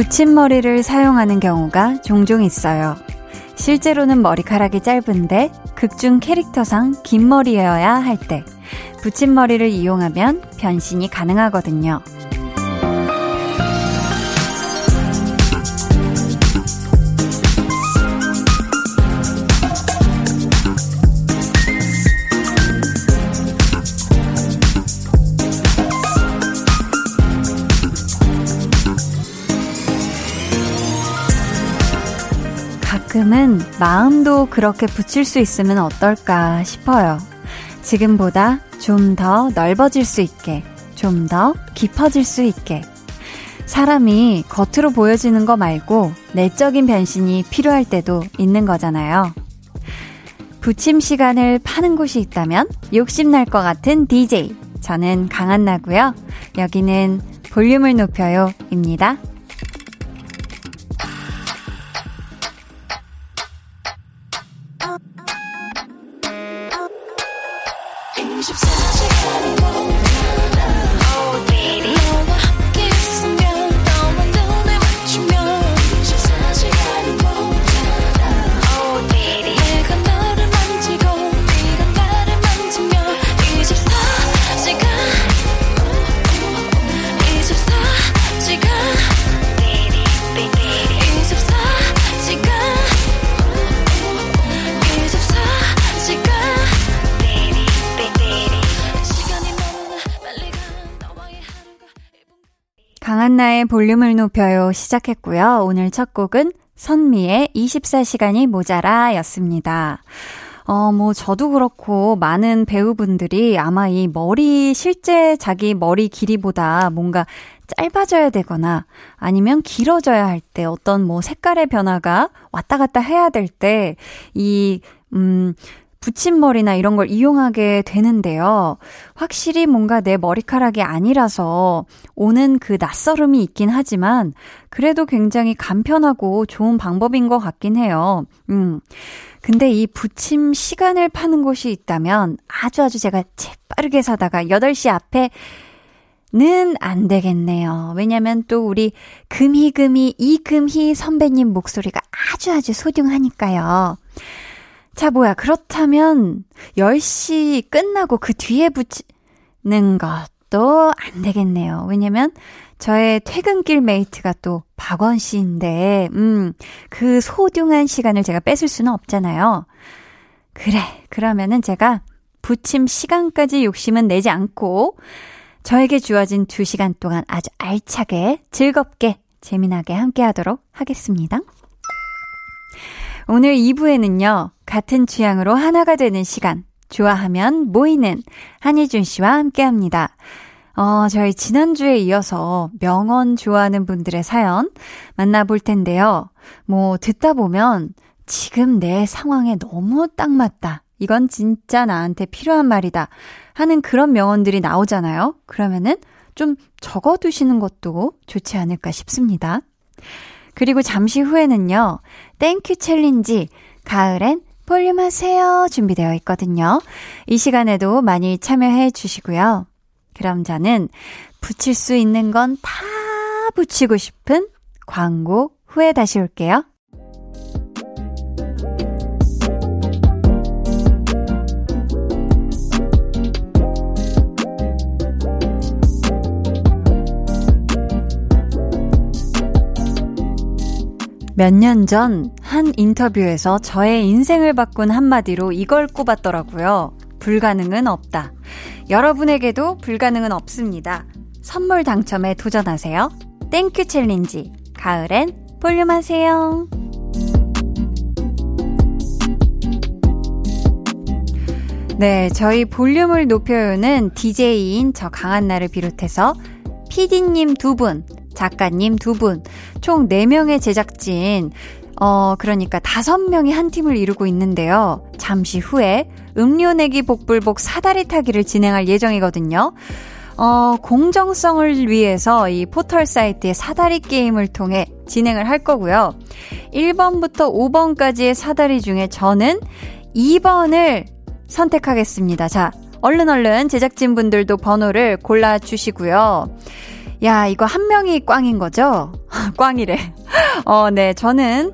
붙임머리를 사용하는 경우가 종종 있어요. 실제로는 머리카락이 짧은데 극중 캐릭터상 긴 머리여야 할 때 붙임머리를 이용하면 변신이 가능하거든요. 가끔은 마음도 그렇게 붙일 수 있으면 어떨까 싶어요. 지금보다 좀 더 넓어질 수 있게, 좀 더 깊어질 수 있게. 사람이 겉으로 보여지는 거 말고 내적인 변신이 필요할 때도 있는 거잖아요. 붙임 시간을 파는 곳이 있다면 욕심날 것 같은 DJ. 저는 강한나고요. 여기는 볼륨을 높여요. 입니다. ' 볼륨을 높여요 시작했고요. 오늘 첫 곡은 선미의 24시간이 모자라 였습니다. 어, 뭐, 저도 그렇고, 많은 배우분들이 아마 이 머리, 실제 자기 머리 길이보다 뭔가 짧아져야 되거나, 아니면 길어져야 할 때, 어떤 뭐 색깔의 변화가 왔다 갔다 해야 될 때, 이, 음, 붙임머리나 이런 걸 이용하게 되는데요. 확실히 뭔가 내 머리카락이 아니라서 오는 그 낯설음이 있긴 하지만 그래도 굉장히 간편하고 좋은 방법인 것 같긴 해요. 음. 근데 이 붙임 시간을 파는 곳이 있다면 아주 아주 제가 재빠르게 사다가 8시 앞에 는안 되겠네요. 왜냐면 또 우리 금희금희 이금희 선배님 목소리가 아주 아주 소중하니까요. 자, 뭐야. 그렇다면 10시 끝나고 그 뒤에 붙이는 것도 안 되겠네요. 왜냐면 저의 퇴근길 메이트가 또 박원 씨인데, 음, 그 소중한 시간을 제가 뺏을 수는 없잖아요. 그래. 그러면은 제가 붙임 시간까지 욕심은 내지 않고 저에게 주어진 2시간 동안 아주 알차게 즐겁게 재미나게 함께 하도록 하겠습니다. 오늘 2부에는요, 같은 취향으로 하나가 되는 시간, 좋아하면 모이는 한희준 씨와 함께 합니다. 어, 저희 지난주에 이어서 명언 좋아하는 분들의 사연 만나볼 텐데요. 뭐, 듣다 보면 지금 내 상황에 너무 딱 맞다. 이건 진짜 나한테 필요한 말이다. 하는 그런 명언들이 나오잖아요. 그러면은 좀 적어 두시는 것도 좋지 않을까 싶습니다. 그리고 잠시 후에는요, thank you challenge, 가을엔 볼륨 하세요 준비되어 있거든요. 이 시간에도 많이 참여해 주시고요. 그럼 저는 붙일 수 있는 건 다 붙이고 싶은 광고 후에 다시 올게요. 몇 년 전 한 인터뷰에서 저의 인생을 바꾼 한마디로 이걸 꼽았더라고요. 불가능은 없다. 여러분에게도 불가능은 없습니다. 선물 당첨에 도전하세요. thank you challenge. 가을엔 볼륨 하세요. 네, 저희 볼륨을 높여요는 DJ인 저 강한나를 비롯해서 PD님 두 분, 작가님 두 분, 총 4명의 제작진, 어, 그러니까 5명이 한 팀을 이루고 있는데요. 잠시 후에 음료 내기 복불복 사다리 타기를 진행할 예정이거든요. 어, 공정성을 위해서 이 포털 사이트의 사다리 게임을 통해 진행을 할 거고요. 1번부터 5번까지의 사다리 중에 저는 2번을 선택하겠습니다. 자, 얼른 얼른 제작진 분들도 번호를 골라주시고요. 야, 이거 한 명이 꽝인 거죠? 꽝이래. 어, 네, 저는,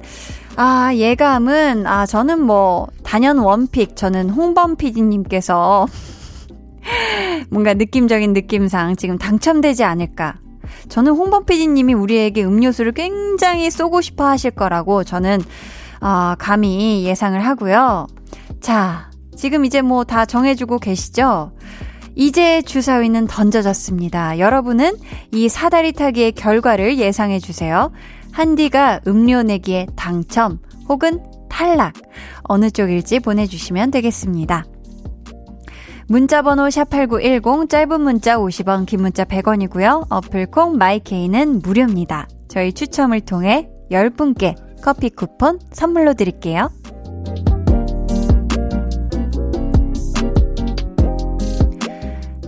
아, 예감은, 아, 저는 뭐, 단연 원픽, 저는 홍범 PD님께서 뭔가 느낌적인 느낌상 지금 당첨되지 않을까. 저는 홍범 PD님이 우리에게 음료수를 굉장히 쏘고 싶어 하실 거라고 저는, 어, 감히 예상을 하고요. 자, 지금 이제 뭐 다 정해주고 계시죠? 이제 주사위는 던져졌습니다. 여러분은 이 사다리 타기의 결과를 예상해 주세요. 한디가 음료 내기에 당첨 혹은 탈락 어느 쪽일지 보내주시면 되겠습니다. 문자번호 샵8910 짧은 문자 50원 긴 문자 100원이고요. 어플콩 마이케이는 무료입니다. 저희 추첨을 통해 10분께 커피 쿠폰 선물로 드릴게요.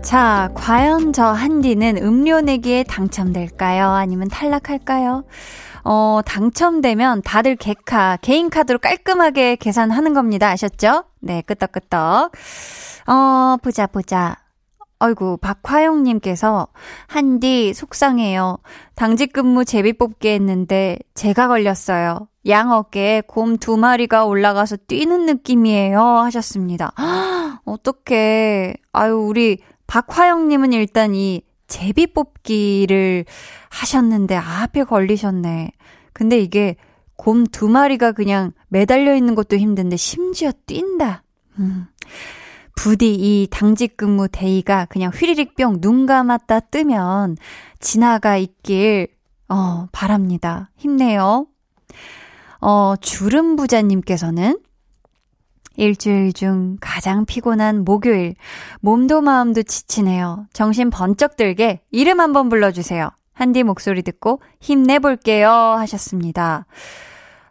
자, 과연 저 한디는 음료 내기에 당첨될까요? 아니면 탈락할까요? 어, 당첨되면 다들 개카, 개인 카드로 깔끔하게 계산하는 겁니다. 아셨죠? 네, 끄떡끄떡. 어, 보자, 보자. 아이고, 박화영님께서, 한디, 속상해요. 당직 근무 제비 뽑기 했는데, 제가 걸렸어요. 양 어깨에 곰 두 마리가 올라가서 뛰는 느낌이에요. 하셨습니다. 어떡해. 아유, 우리 박화영님은 일단 이 제비 뽑기를 하셨는데 앞에 걸리셨네. 근데 이게 곰 두 마리가 그냥 매달려 있는 것도 힘든데 심지어 뛴다. 음. 부디 이 당직 근무 day가 그냥 휘리릭 뿅 눈 감았다 뜨면 지나가 있길 어 바랍니다. 힘내요. 어 주름 부자님께서는 일주일 중 가장 피곤한 목요일. 몸도 마음도 지치네요. 정신 번쩍 들게 이름 한번 불러주세요. 한디 목소리 듣고 힘내볼게요. 하셨습니다.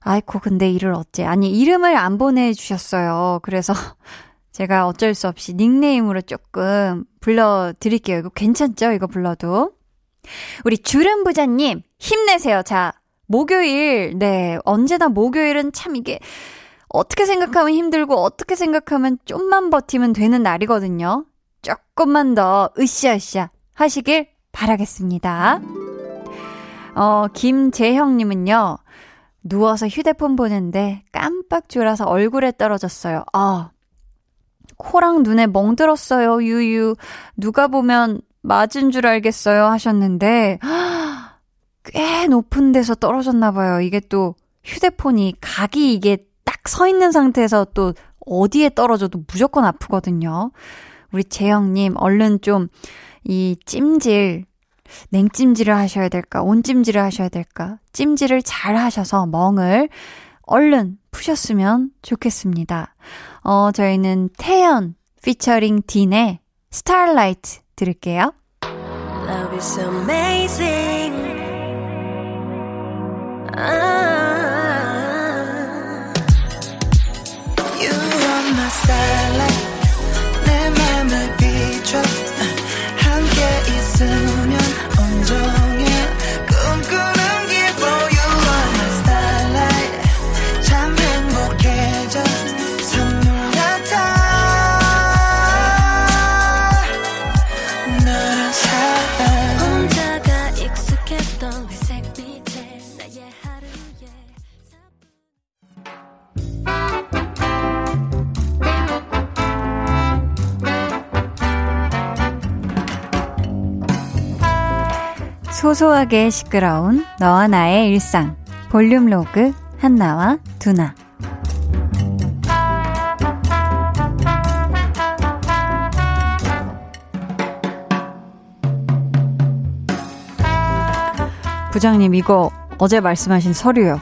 아이코, 근데 이를 어째. 아니, 이름을 안 보내주셨어요. 그래서 제가 어쩔 수 없이 닉네임으로 조금 불러드릴게요. 이거 괜찮죠? 이거 불러도. 우리 주름 부자님, 힘내세요. 자, 목요일, 네, 언제나 목요일은 참 이게 어떻게 생각하면 힘들고 어떻게 생각하면 좀만 버티면 되는 날이거든요. 조금만 더 으쌰으쌰 하시길 바라겠습니다. 어, 김재형님은요, 누워서 휴대폰 보는데 깜빡 졸아서 얼굴에 떨어졌어요. 아, 코랑 눈에 멍들었어요, 유유. 누가 보면 맞은 줄 알겠어요 하셨는데, 꽤 높은 데서 떨어졌나봐요. 이게 또 휴대폰이 각이 이게 서 있는 상태에서 또 어디에 떨어져도 무조건 아프거든요. 우리 재영님, 얼른 좀 이 찜질, 냉찜질을 하셔야 될까? 온찜질을 하셔야 될까? 찜질을 잘 하셔서 멍을 얼른 푸셨으면 좋겠습니다. 어, 저희는 태연 피처링 딘의 스타라이트 들을게요. Love is amazing. 아~ side. 소소하게 시끄러운 너와 나의 일상 볼륨 로그 한나와 두나 부장님 이거 어제 말씀하신 서류요.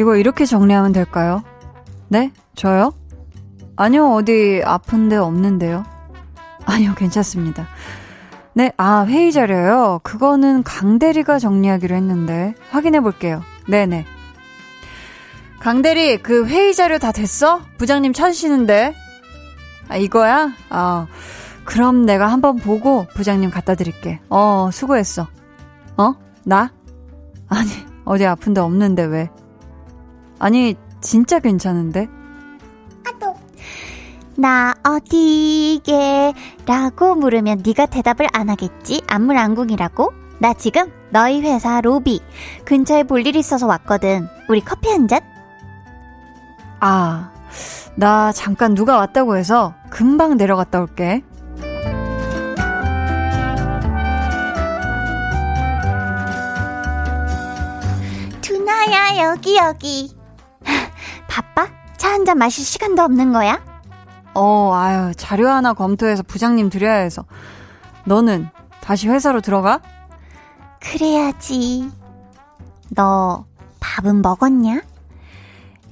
이거 이렇게 정리하면 될까요? 네? 저요? 아니요 어디 아픈데 없는데요. 아니요 괜찮습니다. 네, 아, 회의 자료요? 그거는 강대리가 정리하기로 했는데, 확인해 볼게요. 네네. 강대리, 그 회의 자료 다 됐어? 부장님 찾으시는데. 아, 이거야? 아, 그럼 내가 한번 보고 부장님 갖다 드릴게. 어, 수고했어. 어? 나? 아니, 어디 아픈 데 없는데 왜? 아니, 진짜 괜찮은데? 아또. 나 어디게? 라고 물으면 네가 대답을 안 하겠지? 안물안궁이라고? 나 지금 너희 회사 로비 근처에 볼 일 있어서 왔거든. 우리 커피 한 잔? 아, 나 잠깐 누가 왔다고 해서 금방 내려갔다 올게. 두나야, 여기, 여기. 바빠? 차 한 잔 마실 시간도 없는 거야? 어, 아유, 자료 하나 검토해서 부장님 드려야 해서. 너는 다시 회사로 들어가? 그래야지. 너 밥은 먹었냐?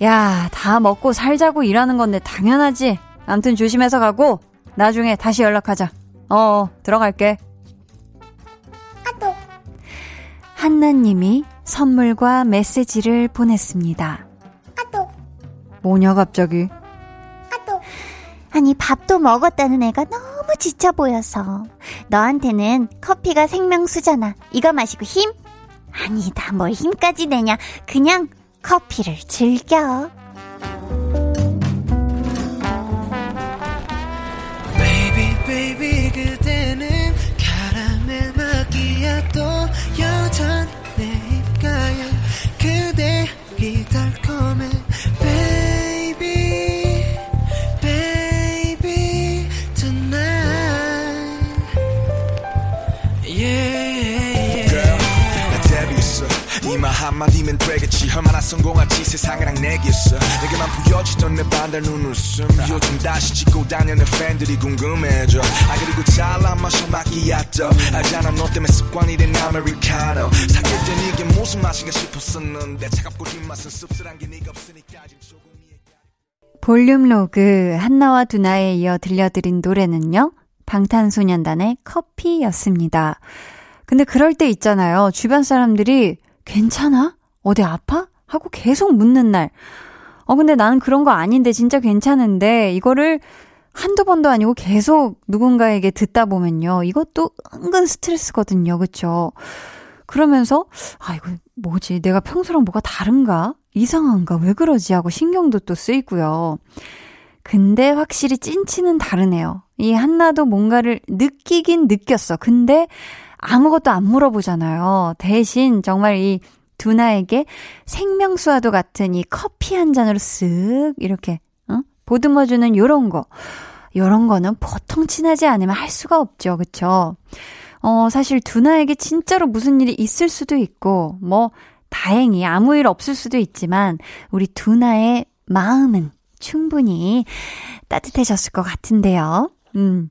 야, 다 먹고 살자고 일하는 건데 당연하지. 암튼 조심해서 가고 나중에 다시 연락하자. 어, 들어갈게. 아또. 한나님이 선물과 메시지를 보냈습니다. 아또. 뭐냐 갑자기? 아니 밥도 먹었다는 애가 너무 지쳐 보여서 너한테는 커피가 생명수잖아. 이거 마시고 힘? 아니다 뭘 힘까지 내냐. 그냥 커피를 즐겨. 한마디면 되겠지. 얼마나 성공할지 세상이랑 내겠어. 내게만 보여주던 내 반달 눈웃음. 요즘 다시 찍고 다니는 팬들이 궁금해져. 아 그리고 잘안 마셔 마키아또 알잖아 너 때문에 습관이 된 아메리카노. 사귈 땐 이게 무슨 맛인가 싶었었는데. 차갑고 뒷맛은 씁쓸한 게 네가 없으니까 볼륨 로그 한나와 두나에 이어 들려드린 노래는요. 방탄소년단의 커피였습니다. 근데 그럴 때 있잖아요. 주변 사람들이 괜찮아? 어디 아파? 하고 계속 묻는 날. 어, 근데 나는 그런 거 아닌데 진짜 괜찮은데 이거를 한두 번도 아니고 계속 누군가에게 듣다 보면요. 이것도 은근 스트레스거든요. 그쵸? 그러면서, 아, 이거 뭐지? 내가 평소랑 뭐가 다른가? 이상한가? 왜 그러지? 하고 신경도 또 쓰이고요. 근데 확실히 찐치는 다르네요. 이 한나도 뭔가를 느끼긴 느꼈어. 근데 아무것도 안 물어보잖아요. 대신 정말 이 두나에게 생명수와도 같은 이 커피 한 잔으로 쓱 이렇게 어? 보듬어주는 요런 거. 요런 거는 보통 친하지 않으면 할 수가 없죠. 그쵸? 어, 사실 두나에게 진짜로 무슨 일이 있을 수도 있고, 뭐, 다행히 아무 일 없을 수도 있지만, 우리 두나의 마음은 충분히 따뜻해졌을 것 같은데요. 음.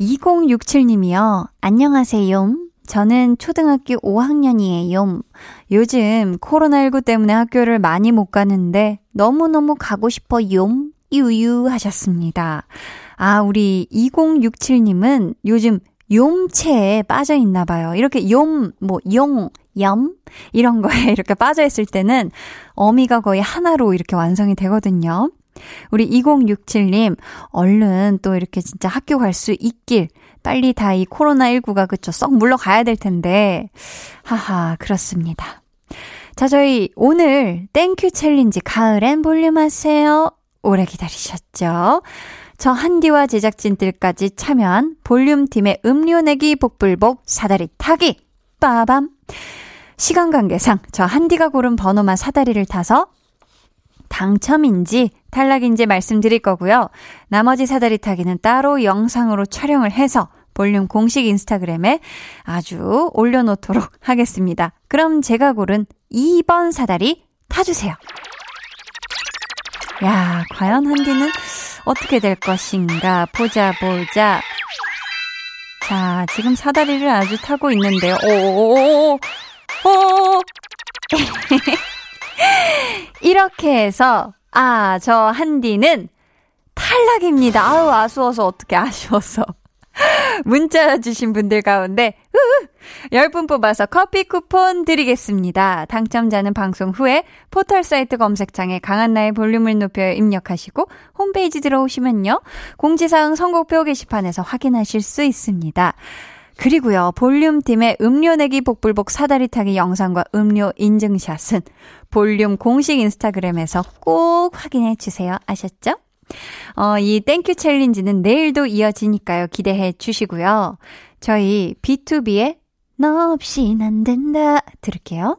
2067님이요. 안녕하세요. 저는 초등학교 5학년이에요. 요즘 코로나19 때문에 학교를 많이 못 가는데 너무너무 가고 싶어요. 유유 하셨습니다. 아, 우리 2067님은 요즘 용체에 빠져 있나 봐요. 이렇게 용, 뭐, 용, 염? 이런 거에 이렇게 빠져 있을 때는 어미가 거의 하나로 이렇게 완성이 되거든요. 우리 2067님, 얼른 또 이렇게 진짜 학교 갈 수 있길, 빨리 다 이 코로나19가 그쵸, 썩 물러가야 될 텐데. 하하, 그렇습니다. 자, 저희 오늘 thank you challenge 가을엔 볼륨 하세요. 오래 기다리셨죠? 저 한디와 제작진들까지 참여한 볼륨팀의 음료 내기 복불복 사다리 타기 빠밤 시간 관계상 저 한디가 고른 번호만 사다리를 타서 당첨인지 탈락인지 말씀드릴 거고요. 나머지 사다리 타기는 따로 영상으로 촬영을 해서 볼륨 공식 인스타그램에 아주 올려놓도록 하겠습니다. 그럼 제가 고른 2번 사다리 타주세요. 야, 과연 한디는 어떻게 될 것인가 보자 보자. 자, 지금 사다리를 아주 타고 있는데요. 오오오오. 오. 이렇게 해서 아, 저 한디는 탈락입니다. 아유, 아쉬워서 어떻게 아쉬워서. 문자 주신 분들 가운데, 우후! 10분 뽑아서 커피 쿠폰 드리겠습니다. 당첨자는 방송 후에 포털 사이트 검색창에 강한나의 볼륨을 높여 입력하시고 홈페이지 들어오시면요. 공지사항 선곡표 게시판에서 확인하실 수 있습니다. 그리고요, 볼륨팀의 음료 내기 복불복 사다리 타기 영상과 음료 인증샷은 볼륨 공식 인스타그램에서 꼭 확인해 주세요. 아셨죠? 어, 이 thank you challenge는 내일도 이어지니까요. 기대해 주시고요. 저희 B2B의 너 없인 안 된다 들을게요.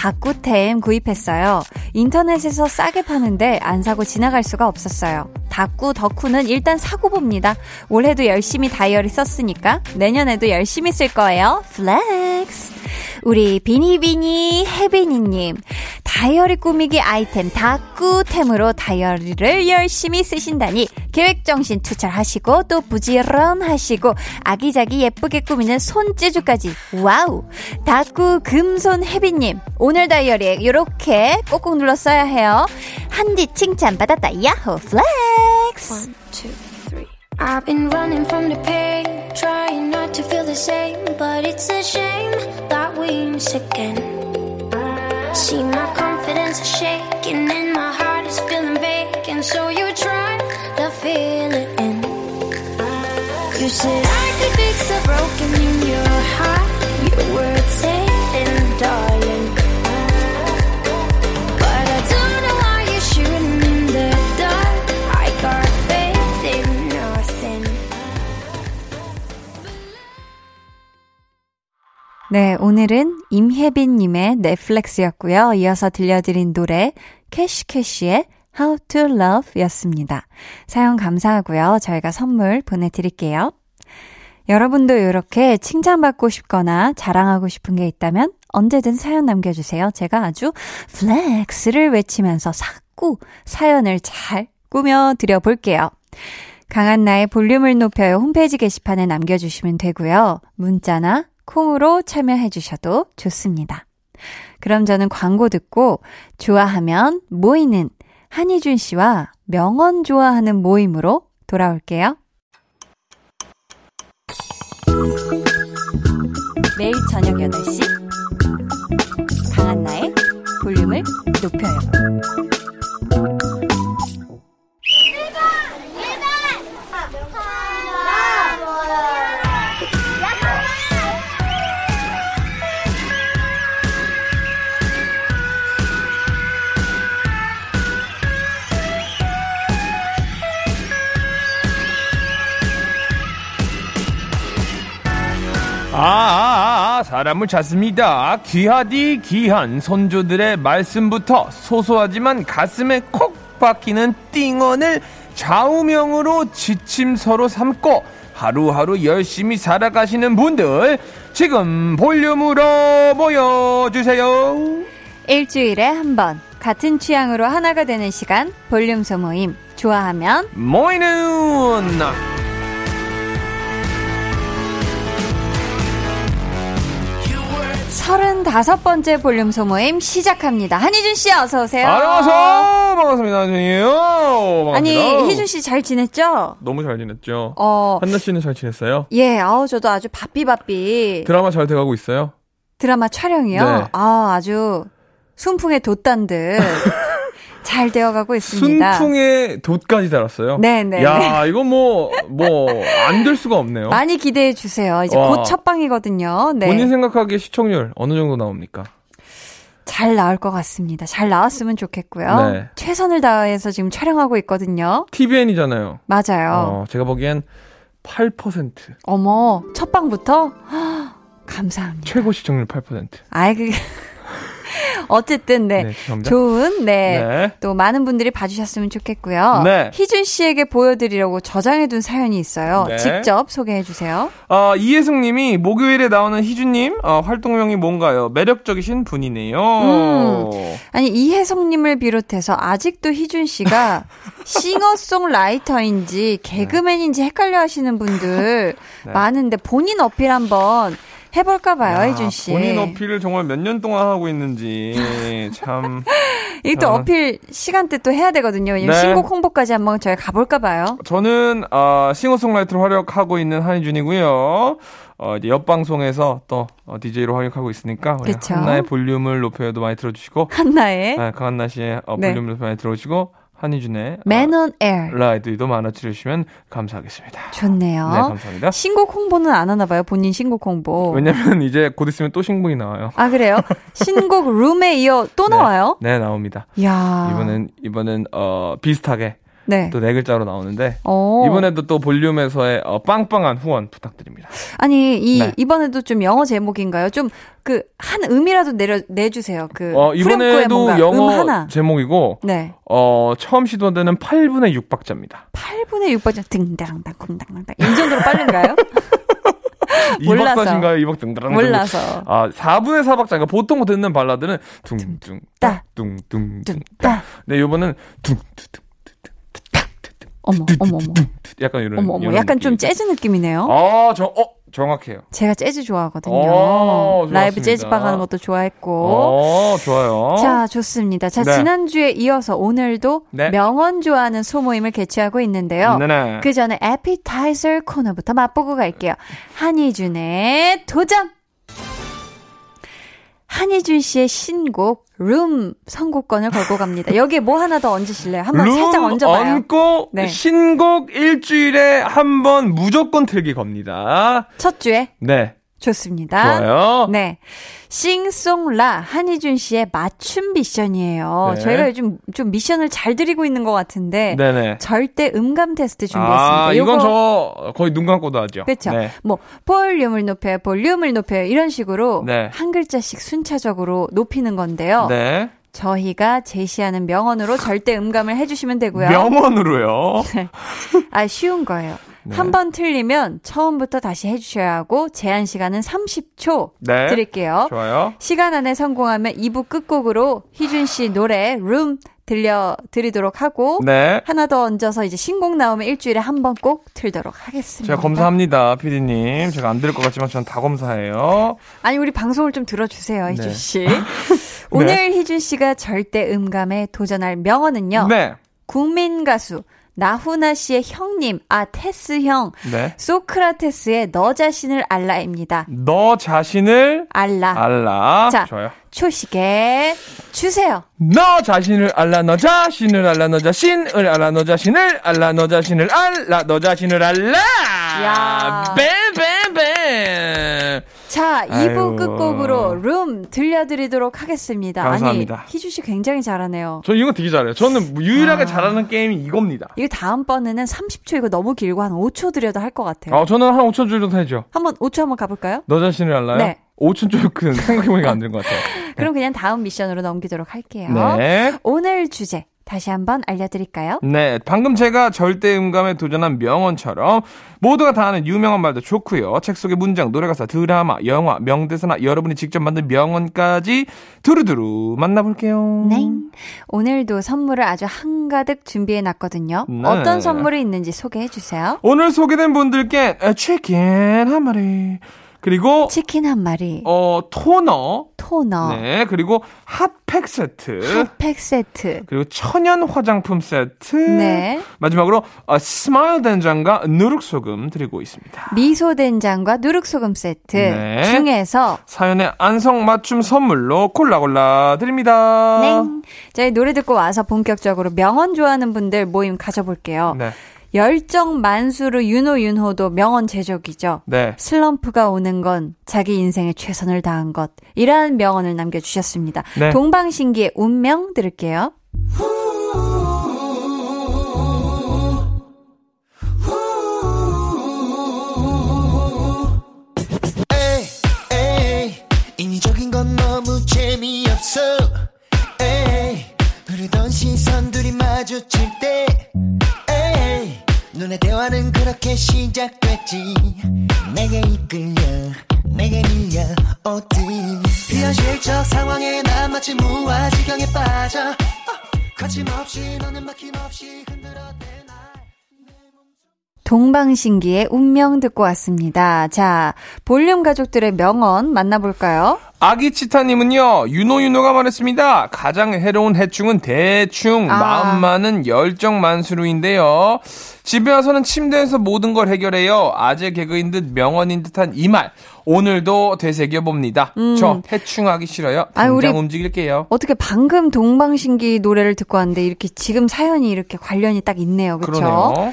다꾸템 구입했어요. 인터넷에서 싸게 파는데 안 사고 지나갈 수가 없었어요. 다꾸 덕후는 일단 사고 봅니다. 올해도 열심히 다이어리 썼으니까 내년에도 열심히 쓸 거예요. flex. 우리 비니비니 혜빈이님 다이어리 꾸미기 아이템 다꾸템으로 다이어리를 열심히 쓰신다니 계획정신 투철하시고 또 부지런하시고 아기자기 예쁘게 꾸미는 손재주까지 와우 닭구 금손 혜빈님 오늘 다이어리에 이렇게 꼭꼭 눌러 써야 해요 한디 칭찬 받았다 야호 플렉스 One, two, three. I've been running from the pain, trying not to feel the same, but it's a shame that we miss again. See, my confidence is shaking and my heart is feeling vacant, so you try to fill it in. You said I could fix the broken in your heart. Your words saying, darling. But 네, 오늘은 임혜빈님의 넷플렉스였고요. 이어서 들려드린 노래 캐시캐시의 How to Love 였습니다. 사연 감사하고요. 저희가 선물 보내드릴게요. 여러분도 이렇게 칭찬받고 싶거나 자랑하고 싶은 게 있다면 언제든 사연 남겨주세요. 제가 아주 flex를 외치면서 자꾸 사연을 잘 꾸며드려 볼게요. 강한나의 볼륨을 높여요 홈페이지 게시판에 남겨주시면 되고요. 문자나 콩으로 참여해 주셔도 좋습니다. 그럼 저는 광고 듣고 좋아하면 모이는 한희준 씨와 명언 좋아하는 모임으로 돌아올게요. 매일 저녁 8시 강한나의 볼륨을 높여요. 아, 아, 아, 사람을 찾습니다. 귀하디 귀한 손주들의 말씀부터 소소하지만 가슴에 콕 박히는 띵언을 좌우명으로 지침서로 삼고 하루하루 열심히 살아가시는 분들 지금 볼륨으로 모여주세요. 일주일에 한 번 같은 취향으로 하나가 되는 시간 볼륨 소모임 좋아하면 모이는 서른다섯 번째 볼륨 소모임 시작합니다. 한희준 씨 어서 오세요. 안녕하세요. 반갑습니다. 한준이에요. 반갑습니다. 아니 희준 씨 잘 지냈죠? 너무 잘 지냈죠? 어, 한나 씨는 잘 지냈어요? 예, 아우 저도 아주 바삐 바삐 드라마 잘 돼가고 있어요? 드라마 촬영이요. 네. 아, 아주 순풍에 돛단 듯 잘 되어가고 있습니다. 순풍에 돛까지 달았어요. 네, 네, 야, 이거 뭐, 뭐, 안 될 수가 없네요. 많이 기대해 주세요. 이제 와. 곧 첫방이거든요. 네. 본인 생각하기에 시청률 어느 정도 나옵니까? 잘 나올 것 같습니다. 잘 나왔으면 좋겠고요. 네. 최선을 다해서 지금 촬영하고 있거든요. TVN이잖아요. 맞아요. 어, 제가 보기엔 8% 어머, 첫 방부터? 감사합니다. 최고 시청률 8%. 아이, 그게. 어쨌든, 네. 네. 좋은, 네. 네. 또 많은 분들이 봐주셨으면 좋겠고요. 네. 희준 씨에게 보여드리려고 저장해둔 사연이 있어요. 네. 직접 소개해 주세요. 어, 이혜승 님이 목요일에 나오는 희준님, 어, 활동명이 뭔가요? 매력적이신 분이네요. 음. 아니, 이혜성님을 비롯해서 아직도 희준 씨가 싱어송라이터인지 개그맨인지 헷갈려 하시는 분들 네. 많은데 본인 어필 한번 해볼까 봐요, 야, 희준 씨. 본인 어필을 정말 몇 년 동안 하고 있는지, 참. 이게 또 어. 어필 시간대 또 해야 되거든요. 왜냐면 네. 신곡 홍보까지 한번 저희 가볼까 봐요. 저는, 어, 싱어송라이터로 활약하고 있는 한희준이고요. 어, 이제 옆방송에서 또, 어, DJ로 활약하고 있으니까. 그쵸. 한나의 볼륨을 높여도 많이 들어주시고, 한나의 네, 강한나 씨의 어, 네. 볼륨을 많이 들어주시고, 한희준의 어, Man on Air. 라이드도 많아 들으시면 감사하겠습니다. 좋네요. 네, 감사합니다. 신곡 홍보는 안 하나 봐요. 본인 신곡 홍보. 왜냐면 이제 곧 있으면 또 신곡이 나와요. 아, 그래요? 신곡 룸에 이어 또 네. 나와요? 네, 나옵니다. 이야. 이번엔 이번엔 어 비슷하게 네. 또 네 글자로 나오는데 오. 이번에도 또 볼륨에서의 어, 빵빵한 후원 부탁드립니다. 아니, 이, 네. 이번에도 좀 영어 제목인가요? 좀, 그, 한 음이라도 내려, 내주세요. 그, 어 이번에도 영어 음 하나. 제목이고 네. 어 처음 시도되는 8분의 6박자입니다. 8분의 6번째, 등당당, 쿵당당당. 이 정도로 빠른가요? 몰라서. 2박사신가요? 2박 등등. 몰라서. 아 4분의 4박자가 보통 듣는 발라드는 둥둥 따. 따 둥둥 뚱, 따. 따. 네 이번은 둥둥 어머, 어머, 어머. 약간 이런 어머, 어머. 이런 약간 좀 느낌이죠. 재즈 느낌이네요. 아, 저, 어, 정확해요. 제가 재즈 좋아하거든요. 오, 라이브. 재즈바 가는 것도 좋아했고. 어, 좋아요. 자, 좋습니다. 자, 네. 지난주에 이어서 오늘도 네. 명언 좋아하는 소모임을 개최하고 있는데요. 네네. 그 전에 에피타이저 코너부터 맛보고 갈게요. 한희준의 도전! 한희준 씨의 신곡 룸 선곡권을 걸고 갑니다. 여기에 뭐 하나 더 얹으실래요? 한번 룸 살짝 얹어봐요. 얹고 네. 신곡 일주일에 한 번 무조건 틀기 겁니다. 첫 주에 네. 좋습니다. 좋아요. 네. 싱송라 한희준 씨의 맞춤 미션이에요. 네. 저희가 요즘 좀 미션을 잘 드리고 있는 것 같은데 네네. 절대 음감 테스트 준비했습니다. 아, 이건 저 거의 눈 감고도 하죠. 그렇죠. 네. 뭐 볼륨을 높여요, 볼륨을 높여요 이런 식으로 네. 한 글자씩 순차적으로 높이는 건데요. 네. 저희가 제시하는 명언으로 절대 음감을 해주시면 되고요. 명언으로요. 아 쉬운 거예요. 네. 한번 틀리면 처음부터 다시 해주셔야 하고 제한 시간은 30초 네. 드릴게요. 좋아요. 시간 안에 성공하면 2부 끝곡으로 희준 씨 노래 룸 들려드리도록 하고 네. 하나 더 얹어서 이제 신곡 나오면 일주일에 한 번 꼭 틀도록 하겠습니다. 제가 검사합니다, 피디님. 제가 안 들을 것 같지만 전다 검사해요. 아니 우리 방송을 좀 들어주세요, 희준 네. 씨. 오늘 희준 씨가 절대 음감에 도전할 명언은요. 네. 국민 가수 나훈아 씨의 형님, 아 테스 형, 네. 소크라테스의 너 자신을 알라입니다. 너 자신을 알라. 알라. 자. 좋아요. 초식에 주세요. 너 자신을 알라 너 자신을 알라 너 자신을 알라 너 자신을 알라 너 자신을 알라 너 자신을 알라 야. 뱀뱀뱀 자, 2부 아유. 끝곡으로 룸 들려드리도록 하겠습니다. 감사합니다. 아니, 희주 씨 굉장히 잘하네요. 저 이거 되게 잘해요 저는 뭐 유일하게 아. 잘하는 게임이 이겁니다 이거 다음번에는 30초 이거 너무 길고 한 5초 드려도 할 것 같아요. 아 저는 한 5천 줄 정도 해죠 한번 5초 한번 가볼까요? 너 자신을 알라요? 네. 5천 줄은 생각해보니까 안 되는 것 같아요 그럼 그냥 다음 미션으로 넘기도록 할게요. 네. 오늘 주제 다시 한번 알려드릴까요? 네, 방금 제가 절대 음감에 도전한 명언처럼 모두가 다 아는 유명한 말도 좋고요. 책 속의 문장, 노래가사, 드라마, 영화, 명대사나 여러분이 직접 만든 명언까지 두루두루 만나볼게요. 네. 오늘도 선물을 아주 한가득 준비해 놨거든요. 네. 어떤 선물이 있는지 소개해 주세요. 오늘 소개된 분들께 치킨 한 마리, 그리고 치킨 한 마리, 어 토너, 토너, 네, 그리고 핫팩 세트, 핫팩 세트. 그리고 천연 화장품 세트, 네. 마지막으로 어, 스마일 된장과 누룩 소금 드리고 있습니다. 미소 된장과 누룩 소금 세트 네. 중에서 사연의 안성 맞춤 선물로 골라 골라 드립니다. 넹. 저희 노래 듣고 와서 본격적으로 명언 좋아하는 분들 모임 가져볼게요. 네, 열정 만수르 유노윤호도 명언 제조기죠. 네. 슬럼프가 오는 건 자기 인생에 최선을 다한 것. 이러한 명언을 남겨주셨습니다. 네. 동방신기의 운명 들을게요. 너무 재미없어. 에이, 흐르던 시선들이. 에이, 눈의 대화는 그렇게 시작됐지. 내게 이끌려, 내게 밀려, 어디. 비현실적 상황에 난 마치 무아지경에 빠져. 어, 거침없이 너는 막힘없이 흔들어대 날. 동방신기의 운명 듣고 왔습니다. 자, 볼륨 가족들의 명언 만나볼까요? 아기 치타님은요, 윤호 윤호가 말했습니다. 가장 해로운 해충은 대충 아. 마음만은 열정 만수루인데요. 집에 와서는 침대에서 모든 걸 해결해요. 아재 개그인 듯 명언인 듯한 이 말. 오늘도 되새겨 봅니다. 저 해충하기 싫어요. 음. 당장 우리- 움직일게요. 어떻게 방금 동방신기 노래를 듣고 왔는데 이렇게 지금 사연이 이렇게 관련이 딱 있네요. 그렇죠?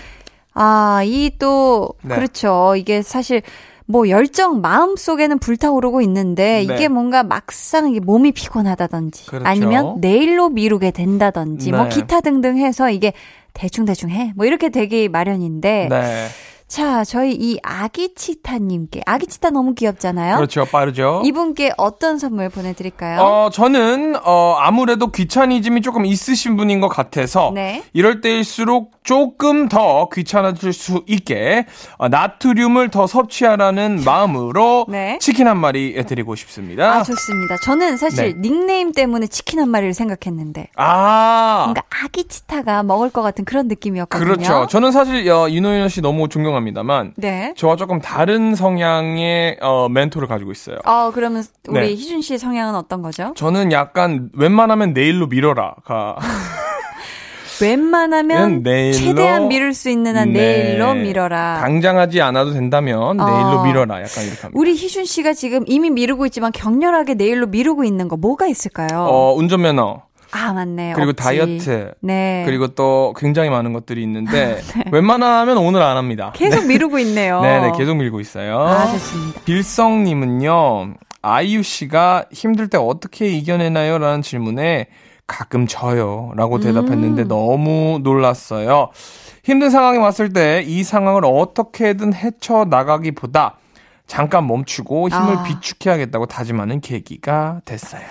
아, 이 또 네. 그렇죠. 이게 사실 뭐 열정 마음 속에는 불타오르고 있는데 네. 이게 뭔가 막상 이게 몸이 피곤하다든지 그렇죠. 아니면 내일로 미루게 된다든지 뭐 네. 기타 등등 해서 이게 대충 대충 해. 뭐 이렇게 되기 마련인데 네. 자, 저희 이 아기치타님께 아기치타 너무 귀엽잖아요. 그렇죠. 빠르죠. 이분께 어떤 선물 보내드릴까요? 어, 저는, 어, 아무래도 귀차니즘이 조금 있으신 분인 것 같아서, 네. 이럴 때일수록 조금 더 귀찮아질 수 있게, 어, 나트륨을 더 섭취하라는 마음으로, 네. 치킨 한 마리 드리고 싶습니다. 아, 좋습니다. 저는 사실 네. 닉네임 때문에 치킨 한 마리를 생각했는데 아, 뭔가 아기치타가 먹을 것 같은 그런 느낌이었거든요. 그렇죠. 저는 사실, 어, 윤호윤호 씨 너무 존경 합니다만, 네. 저와 조금 다른 성향의, 어, 멘토를 가지고 있어요. 어, 그러면 우리 네. 희준 씨의 성향은 어떤 거죠? 저는 약간, 웬만하면 내일로 미뤄라가, 웬만하면 내일로- 최대한 미룰 수 있는 한 네. 내일로 미뤄라. 당장 하지 않아도 된다면, 어. 내일로 미뤄라. 약간 이렇게 합니다. 우리 희준 씨가 지금 이미 미루고 있지만 격렬하게 내일로 미루고 있는 거 뭐가 있을까요? 어, 운전면허, 아, 맞네. 그리고 없지. 다이어트, 네. 그리고 또 굉장히 많은 것들이 있는데, 웬만하면 오늘 안 합니다. 계속 미루고 있네요. 네 네, 계속 밀고 있어요. 아, 좋습니다. 빌성 님은요, 아이유 씨가 힘들 때 어떻게 이겨내나요? 라는 질문에 가끔 져요. 라고 대답했는데 음. 너무 놀랐어요. 힘든 상황이 왔을 때 이 상황을 어떻게든 헤쳐나가기보다 잠깐 멈추고 힘을 아. 비축해야겠다고 다짐하는 계기가 됐어요.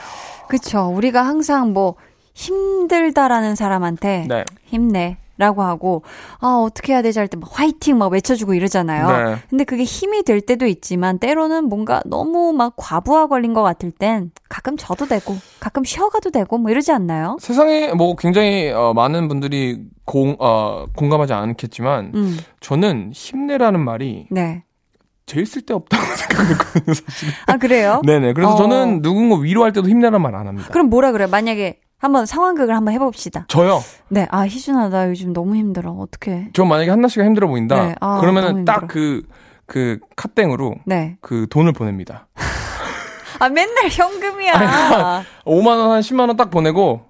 그쵸. 우리가 항상 뭐 힘들다라는 사람한테 네. 힘내. 라고 하고, 아, 어떻게 해야 되지 할 때 막 화이팅 막 외쳐주고 이러잖아요. 네. 근데 그게 힘이 될 때도 있지만, 때로는 뭔가 너무 막 과부하 걸린 것 같을 땐 가끔 져도 되고, 가끔 쉬어가도 되고, 뭐 이러지 않나요? 세상에 뭐 굉장히 어, 많은 분들이 공, 어, 공감하지 않겠지만 음, 저는 힘내라는 말이 네. 제일 쓸데없다고 생각했거든요, 사실. 아, 그래요? 네네. 그래서 어. 저는 누군가 위로할 때도 힘내라는 말안 합니다. 그럼 뭐라 그래요? 만약에 한번 상황극을 한번 해봅시다. 저요. 네, 아, 희준아, 나 요즘 너무 힘들어. 어떡해. 저 만약에 한나 씨가 힘들어 보인다. 네. 아, 그러면은. 딱 그, 그 카땡으로 네. 그 돈을 보냅니다. 아, 맨날 현금이야. 5만원, 한 10만원 딱 보내고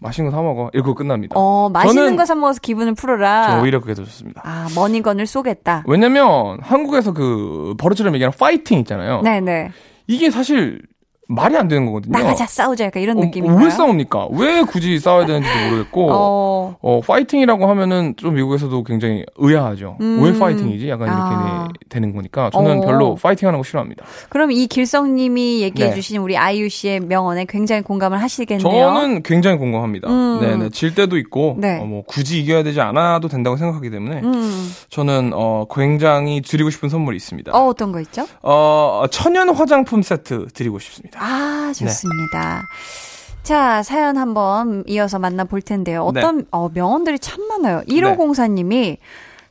맛있는 거 사 먹어. 이러고 끝납니다. 어, 맛있는 거 사 먹어서 기분을 풀어라. 저 오히려 그게 더 좋습니다. 아, money gun을 쏘겠다. 왜냐면 한국에서 그 버릇처럼 얘기하는 파이팅 있잖아요. 네네. 이게 사실 말이 안 되는 거거든요. 나가자, 싸우자. 약간 이런 어, 느낌인가요? 왜 싸웁니까? 왜 굳이 싸워야 되는지도 모르겠고, 어, 어, 파이팅이라고 하면은 좀 미국에서도 굉장히 의아하죠. 음. 왜 파이팅이지? 약간 이렇게 아. 되- 되는 거니까 저는 어. 별로 파이팅 하는 거 싫어합니다. 그럼 이 길성님이 얘기해주신 네. 우리 아이유 씨의 명언에 굉장히 공감을 하시겠네요. 저는 굉장히 공감합니다. 음. 네네. 질 때도 있고, 네. 어, 뭐 굳이 이겨야 되지 않아도 된다고 생각하기 때문에 음. 저는 어, 굉장히 드리고 싶은 선물이 있습니다. 어, 어떤 거 있죠? 어, 천연 화장품 세트 드리고 싶습니다. 아, 네. 좋습니다. 자, 사연 한번 이어서 만나볼 텐데요. 어떤, 네. 어, 명언들이 참 많아요. 1504님이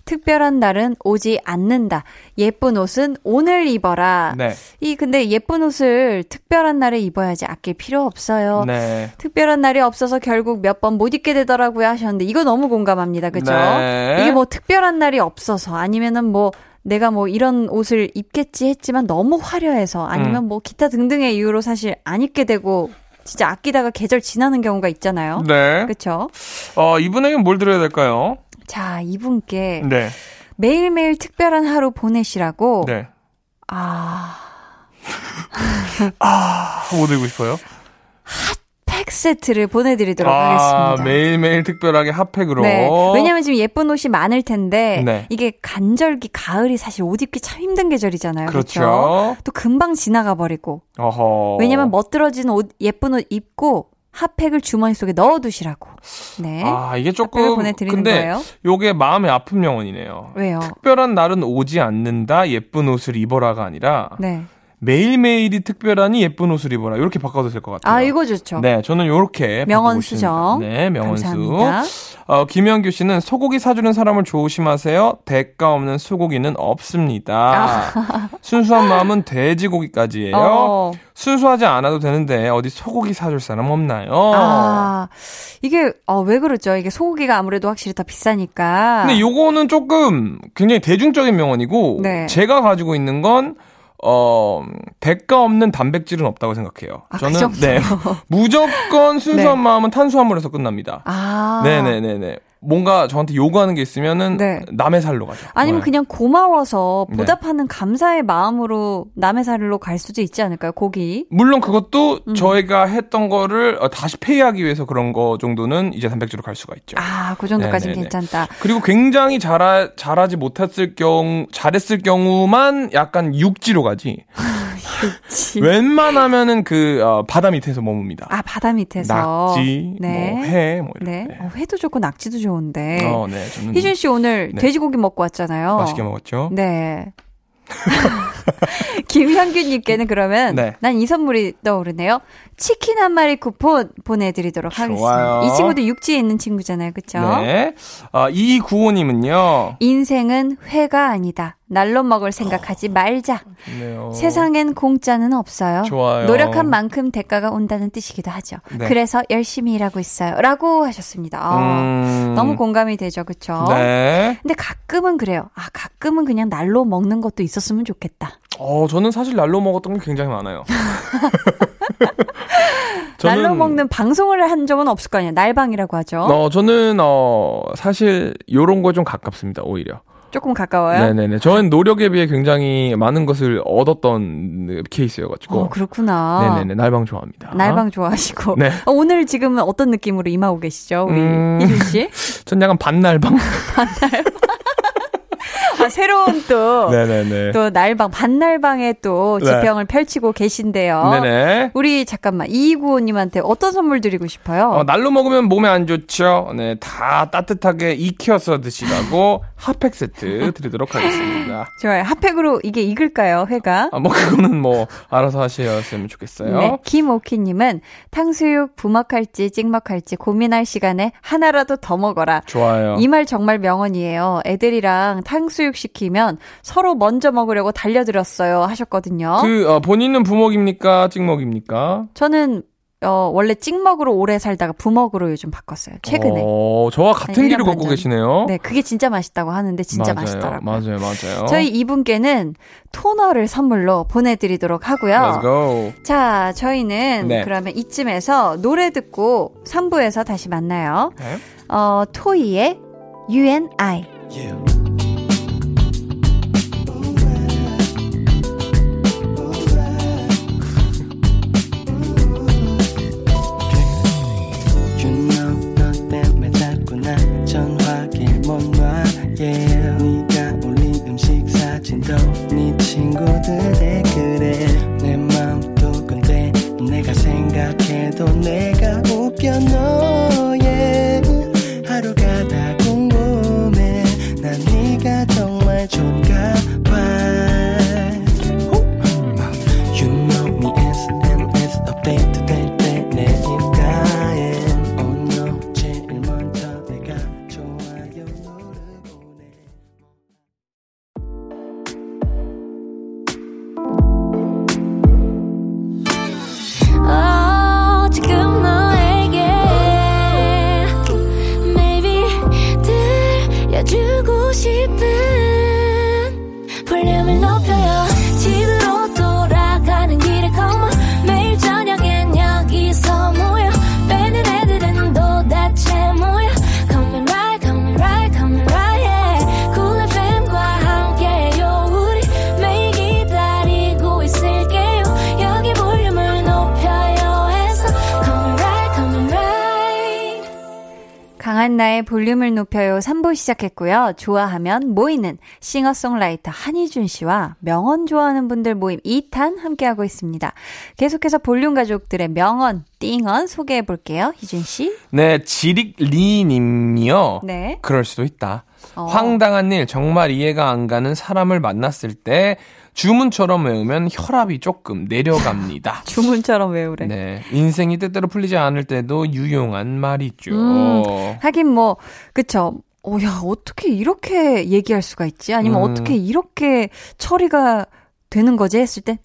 특별한 날은 오지 않는다. 예쁜 옷은 오늘 입어라. 네. 이 근데 예쁜 옷을 특별한 날에 입어야지 아낄 필요 없어요. 네. 특별한 날이 없어서 결국 몇 번 못 입게 되더라고요 하셨는데 이거 너무 공감합니다. 그죠? 네. 이게 뭐 특별한 날이 없어서 아니면은 뭐 내가 뭐 이런 옷을 입겠지 했지만 너무 화려해서 아니면 음. 뭐 기타 등등의 이유로 사실 안 입게 되고 진짜 아끼다가 계절 지나는 경우가 있잖아요. 네. 그렇죠? 어, 이분에겐 뭘 드려야 될까요? 자, 이분께 네. 매일매일 특별한 하루 보내시라고 네. 아, 뭐 드리고 싶어요? 팩 세트를 보내드리도록 아, 하겠습니다. 매일매일 특별하게 핫팩으로. 네. 왜냐면 지금 예쁜 옷이 많을 텐데 네. 이게 간절기 가을이 사실 옷 입기 참 힘든 계절이잖아요. 그렇죠. 그렇죠. 또 금방 지나가 버리고. 어허. 왜냐면 멋들어진 옷 예쁜 옷 입고 핫팩을 주머니 속에 넣어 두시라고. 네. 아, 이게 조금. 보내드리는 근데 거예요. 요게 마음의 아픈 명언이네요. 왜요? 특별한 날은 오지 않는다. 예쁜 옷을 입어라가 아니라 네. 매일매일이 특별하니 예쁜 옷을 입어라. 이렇게 바꿔도 될 것 같아요. 아, 이거 좋죠. 네, 저는 요렇게 명언 바꾸고 수정. 있습니다. 네, 명언수. 감사합니다. 어, 김영규 씨는 소고기 사주는 사람을 조심하세요. 대가 없는 소고기는 없습니다. 순수한 마음은 돼지고기까지예요. 아. 어. 순수하지 않아도 되는데 어디 소고기 사줄 사람 없나요? 아, 이게, 어, 왜 그러죠? 이게 소고기가 아무래도 확실히 더 비싸니까. 근데 요거는 조금 굉장히 대중적인 명언이고 네. 제가 가지고 있는 건 어, 대가 없는 단백질은 없다고 생각해요. 아, 그 저는 정도요? 네. 무조건 순수한 네. 마음은 탄수화물에서 끝납니다. 아. 네 네 네 네. 뭔가 저한테 요구하는 게 있으면은 네. 남의 살로 가죠. 아니면 네. 그냥 고마워서 네. 보답하는 감사의 마음으로 남의 살로 갈 수도 있지 않을까요? 고기. 물론 그것도 음. 저희가 했던 거를 어, 다시 페이하기 위해서 그런 거 정도는 이제 단백질로 갈 수가 있죠. 아, 그 정도까지는 네네네. 괜찮다. 그리고 굉장히 잘하, 잘하지 못했을 경우, 잘했을 경우만 약간 육지로 가지. 웬만하면은 그, 어, 바다 밑에서 머뭅니다. 아, 바다 밑에서. 낙지, 네. 뭐 회, 뭐 네. 이렇게. 어, 회도 좋고 낙지도 좋은데. 어, 네. 저는 희준 씨 오늘 네. 돼지고기 먹고 왔잖아요. 맛있게 먹었죠. 네. 김현규님께는 그러면 네. 난이 선물이 떠오르네요. 치킨 한 마리 쿠폰 보내드리도록 하겠습니다. 좋아요. 이 친구도 육지에 있는 친구잖아요, 그렇죠? 네. 아, 2295님은요. 인생은 회가 아니다. 날로 먹을 생각하지 말자. 네요. 세상엔 공짜는 없어요. 좋아요. 노력한 만큼 대가가 온다는 뜻이기도 하죠. 네. 그래서 열심히 일하고 있어요. 라고 하셨습니다. 아, 음. 너무 공감이 되죠, 그쵸? 네. 근데 가끔은 그래요. 아, 가끔은 그냥 날로 먹는 것도 있었으면 좋겠다. 어, 저는 사실 날로 먹었던 게 굉장히 많아요. 저는- 날로 먹는 방송을 한 적은 없을 거 아니에요. 날방이라고 하죠. 어, 저는, 어, 사실, 요런 거 좀 가깝습니다, 오히려. 조금 가까워요. 네네네. 저는 노력에 비해 굉장히 많은 것을 얻었던 케이스여가지고. 어, 그렇구나. 네네네. 날방 좋아합니다. 날방 좋아하시고. 네. 어, 오늘 지금은 어떤 느낌으로 임하고 계시죠, 우리 음. 희준 씨? 전 약간 반날방? 아, 새로운 또, 네네네. 또 날방, 반날방에 또 네. 지평을 펼치고 계신데요. 네네. 우리 잠깐만, 2295님한테 어떤 선물 드리고 싶어요? 어, 날로 먹으면 몸에 안 좋죠. 네, 다 따뜻하게 익혀서 드시라고 핫팩 세트 드리도록 하겠습니다. 좋아요. 핫팩으로 이게 익을까요, 회가? 아, 뭐, 그거는 뭐, 알아서 하셨으면 좋겠어요. 네, 김오키님은 탕수육 부먹할지 찍먹할지 고민할 시간에 하나라도 더 먹어라. 좋아요. 이 말 정말 명언이에요. 애들이랑 탕수육 시키면 서로 먼저 먹으려고 달려들었어요. 하셨거든요. 그, 어, 본인은 부먹입니까? 찍먹입니까? 저는 어, 원래 찍먹으로 오래 살다가 부먹으로 요즘 바꿨어요. 최근에. 어, 저와 같은 한 길을 1년 걷고. 계시네요. 네, 그게 진짜 맛있다고 하는데 진짜 맞아요. 맛있더라고요. 맞아요, 맞아요. 저희 이분께는 토너를 선물로 보내드리도록 하고요. Let's go. 자, 저희는 네. 그러면 이쯤에서 노래 듣고 3부에서 다시 만나요. 네. 어, 토이의 You and yeah. 네가 올린 음식 사진도 네 친구들 댓글 시작했고요. 좋아하면 모이는 싱어송라이터 한희준 씨와 명언 좋아하는 분들 모임 2탄 함께하고 있습니다. 계속해서 볼륨 가족들의 명언, 띵언 소개해 볼게요. 희준 씨. 네, 지릭리 님이요. 네. 그럴 수도 있다. 어. 황당한 일, 정말 이해가 안 가는 사람을 만났을 때 주문처럼 외우면 혈압이 조금 내려갑니다. 주문처럼 외우래. 네, 인생이 때때로 풀리지 않을 때도 유용한 말이죠. 음. 하긴 뭐 그쵸. 어, 야, 어떻게 이렇게 얘기할 수가 있지? 아니면 음. 어떻게 이렇게 처리가 되는 거지? 했을 때,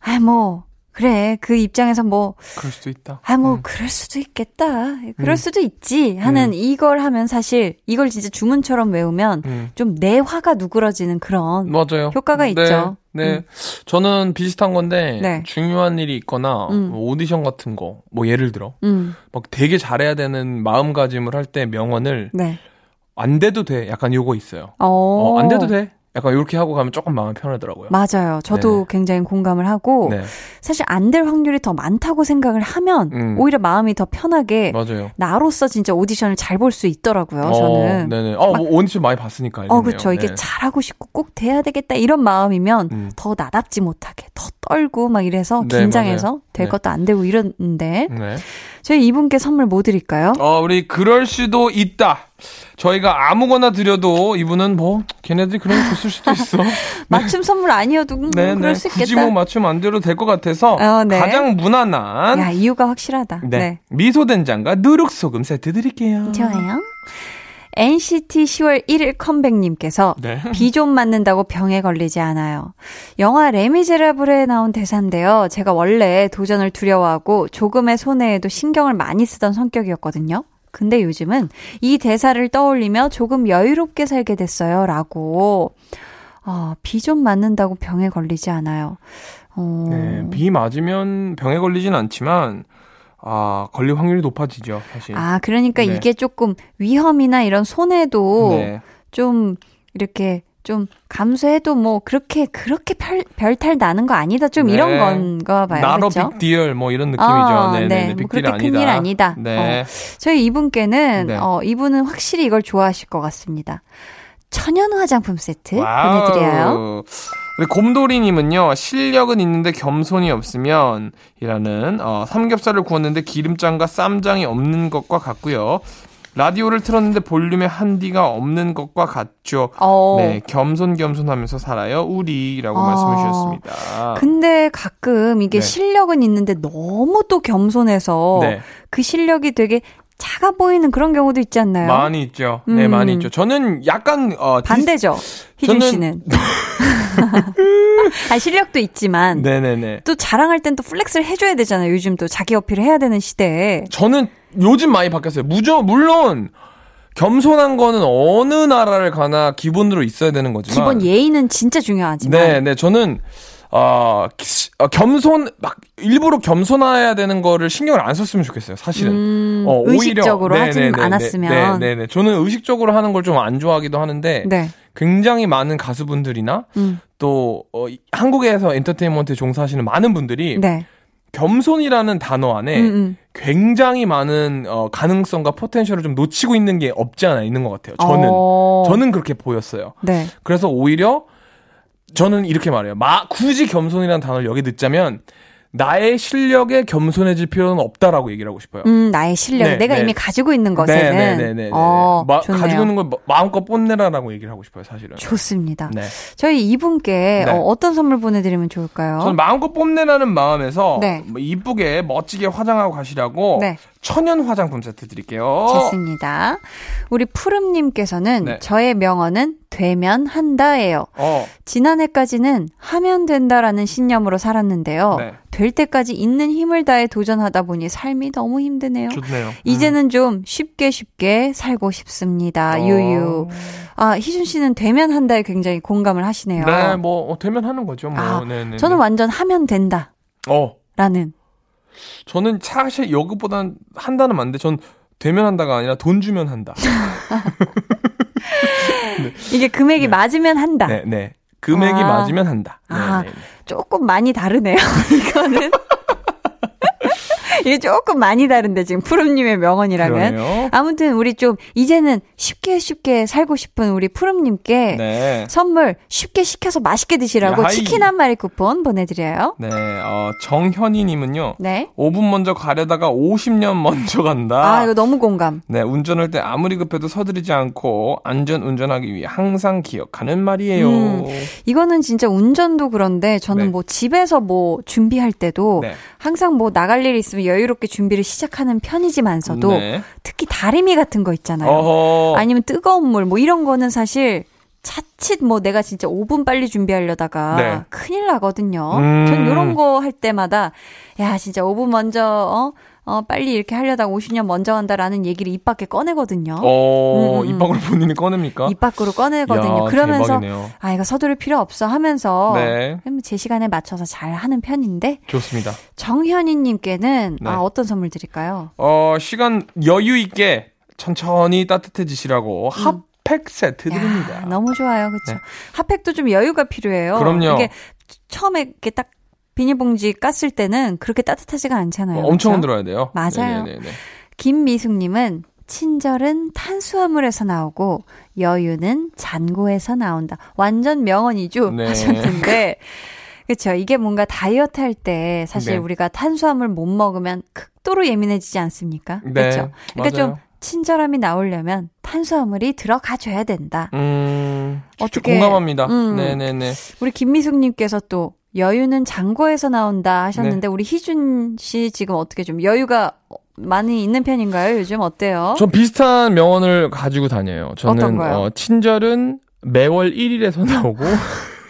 아, 뭐, 그래. 그 입장에서 뭐, 그럴 수도 있다. 아, 뭐, 음. 그럴 수도 있겠다. 그럴 음. 수도 있지. 하는 음. 이걸 하면 사실, 이걸 진짜 주문처럼 외우면 음. 좀내 화가 누그러지는 그런 맞아요. 효과가 네, 있죠. 네. 음. 저는 비슷한 건데 네. 중요한 일이 있거나 음. 뭐 오디션 같은 거, 뭐 예를 들어 음, 막 되게 잘해야 되는 마음가짐을 할 때 명언을 네. 안 돼도 돼. 약간 요거 있어요. 어, 어, 안 돼도 돼. 약간 이렇게 하고 가면 조금 마음이 편하더라고요. 맞아요. 저도 굉장히 공감을 하고, 네, 사실 안 될 확률이 더 많다고 생각을 하면, 음. 오히려 마음이 더 편하게, 맞아요. 나로서 진짜 오디션을 잘 볼 수 있더라고요, 어, 저는. 네네. 어, 뭐 오디션 많이 봤으니까. 어, 알겠네요. 그쵸. 이게 네. 잘하고 싶고 꼭 돼야 되겠다, 이런 마음이면, 음. 더 나답지 못하게, 더 떨고 막 이래서, 네, 긴장해서. 될 네. 것도 안 되고 네. 저희 이분께 선물 뭐 드릴까요? 어, 우리 그럴 수도 있다. 저희가 아무거나 드려도 이분은 뭐 걔네들이 그런 거 쓸 수도 있어. 맞춤 선물 아니어도, 음, 네, 그럴 네. 수 굳이 있겠다. 뭐 맞추면 안 돼도 될 것 같아서 어, 네. 가장 무난한 야, 이유가 확실하다. 네. 네. 미소된장과 누룩소금 세트 드릴게요. 좋아요. NCT 10월 1일 컴백님께서 네. 비좀 맞는다고 병에 걸리지 않아요. 영화 레미제라블에 나온 대사인데요. 제가 원래 도전을 두려워하고 조금의 손해에도 신경을 많이 쓰던 성격이었거든요. 근데 요즘은 이 대사를 떠올리며 조금 여유롭게 살게 됐어요. 라고. 아, 비 좀 맞는다고 병에 걸리지 않아요. 어, 네, 비 맞으면 병에 걸리진 않지만 아, 걸릴 확률이 높아지죠, 사실. 아, 그러니까 네. 이게 조금 위험이나 이런 손해도 네. 좀 이렇게 좀 감수해도 뭐 그렇게 그렇게 별, 별탈 나는 거 아니다. 좀 네. 이런 건가 봐요. 나로 그렇죠? big deal 뭐 이런 느낌이죠. 아, 네, 네. 네, 뭐 그렇게 아니다. 큰일 아니다. 네. 저희 이분께는 네. 어 이분은 확실히 이걸 좋아하실 것 같습니다. 천연 화장품 세트 wow. 보내드려요. 우리 곰돌이님은요 실력은 있는데 겸손이 없으면 이라는 어, 삼겹살을 구웠는데 기름장과 쌈장이 없는 것과 같고요. 라디오를 틀었는데 볼륨에 한디가 없는 것과 같죠. 어. 네, 겸손겸손하면서 살아요, 우리라고 어. 말씀해 주셨습니다. 근데 가끔 이게 네. 실력은 있는데 너무 또 겸손해서 네, 그 실력이 되게 작아 보이는 그런 경우도 있지 않나요? 많이 있죠. 네, 음. 많이 있죠. 저는 약간 어, 반대죠. 희준 저는- 씨는. 아, 실력도 있지만 네네네. 또 자랑할 땐 또 flex를 해줘야 되잖아요. 요즘 또 자기 어필을 해야 되는 시대에. 저는 요즘 많이 바뀌었어요. 무조 물론 겸손한 거는 어느 나라를 가나 기본으로 있어야 되는 거지만 기본 예의는 진짜 중요하지만. 네, 네. 저는 어, 기- 어, 겸손 막 일부러 겸손해야 되는 거를 신경을 안 썼으면 좋겠어요. 사실은. 음, 어, 오히려- 의식적으로 네, 하지 네, 네, 않았으면. 네, 네, 네. 저는 의식적으로 하는 걸 좀 안 좋아하기도 하는데 네. 굉장히 많은 가수분들이나 음, 또 어, 이- 한국에서 엔터테인먼트에 종사하시는 많은 분들이 네. 겸손이라는 단어 안에 음, 음. 굉장히 많은 어, 가능성과 포텐셜을 좀 놓치고 있는 게 없지 않아 있는 것 같아요. 저는 어, 저는 그렇게 보였어요. 네. 그래서 오히려 저는 이렇게 말해요. 마, 굳이 겸손이라는 단어를 여기 넣자면 나의 실력에 겸손해질 필요는 없다라고 얘기를 하고 싶어요. 음, 나의 실력. 네, 내가 네. 이미 가지고 있는 것에는. 네네네네. 어, 좋네요. 가지고 있는 걸 마- 마음껏 뽐내라라고 얘기를 하고 싶어요, 사실은. 좋습니다. 네. 저희 이분께 네. 어, 어떤 선물 보내드리면 좋을까요? 저는 마음껏 뽐내라는 마음에서 네. 뭐 이쁘게 멋지게 화장하고 가시라고 네. 천연 화장품 세트 드릴게요. 좋습니다. 우리 푸름님께서는 네. 저의 명언은 되면 한다예요. 어, 지난해까지는 하면 된다라는 신념으로 살았는데요. 네. 될 때까지 있는 힘을 다해 도전하다 보니 삶이 너무 힘드네요. 좋네요. 이제는 좀 쉽게 쉽게 살고 싶습니다. 어. 유유. 아, 희준 씨는 되면 한다에 굉장히 공감을 하시네요. 네, 뭐 어, 되면 하는 거죠. 뭐. 아, 네, 네, 저는 네. 완전 하면 된다라는. 어, 저는 사실 요것보단 한다는 맞는데 전 되면 한다가 아니라 돈 주면 한다. 이게 금액이 맞으면 한다. 네, 네. 금액이 아. 맞으면 한다. 네, 아. 네, 네. 조금 많이 다르네요. 이거는. 이게 조금 많이 다른데 지금 푸름님의 명언이라면. 그러네요. 아무튼 우리 좀 이제는 쉽게 쉽게 살고 싶은 우리 푸름님께 네. 선물 쉽게 시켜서 맛있게 드시라고 야하이. 치킨 한 마리 쿠폰 보내드려요. 네, 어, 정현이님은요. 네. 5분 먼저 가려다가 50년 먼저 간다. 아 이거 너무 공감. 네, 운전할 때 아무리 급해도 서두르지 않고 안전 운전하기 위해 항상 기억하는 말이에요. 음, 이거는 진짜 운전도 그런데 저는 네. 뭐 집에서 뭐 준비할 때도 네. 항상 뭐 나갈 일 있으면 여유롭게 준비를 시작하는 편이지만서도 네. 특히 다리미 같은 거 있잖아요. 어허. 아니면 뜨거운 물 뭐 이런 거는 사실 자칫 뭐 내가 진짜 5분 빨리 준비하려다가 네. 큰일 나거든요. 음. 전 이런 거 할 때마다 야 진짜 5분 먼저 어, 어 빨리 이렇게 하려다가 50년 먼저 간다라는 얘기를 입 밖에 꺼내거든요. 어, 음, 음. 입 밖으로 본인이 꺼냅니까? 입 밖으로 꺼내거든요. 야, 그러면서 대박이네요. 아 이거 서두를 필요 없어 하면서 네. 제 시간에 맞춰서 잘 하는 편인데 좋습니다. 정현이님께는 네. 아 어떤 선물 드릴까요? 어, 시간 여유 있게 천천히 따뜻해지시라고 핫팩 세트 드립니다. 야, 너무 좋아요, 그렇죠. 네. 핫팩도 좀 여유가 필요해요. 그럼요. 이게 처음에 이렇게 딱 비닐봉지 깠을 때는 그렇게 따뜻하지가 않잖아요. 어, 엄청? 흔들어야 돼요. 맞아요. 네네네. 김미숙님은 친절은 탄수화물에서 나오고 여유는 잔고에서 나온다. 완전 명언이죠 네. 하셨는데 그렇죠. 이게 뭔가 다이어트 할 때 사실 네. 우리가 탄수화물 못 먹으면 극도로 예민해지지 않습니까? 네, 그렇죠. 그러니까 맞아요. 좀 친절함이 나오려면 탄수화물이 들어가줘야 된다. 음, 어떻게- 공감합니다. 음. 네네네. 우리 김미숙님께서 또 여유는 장고에서 나온다 네. 하셨는데 우리 희준 씨 지금 어떻게 좀 여유가 많이 있는 편인가요? 요즘 어때요? 전 비슷한 명언을 가지고 다녀요. 저는? 어, 친절은 매월 1일에서 나오고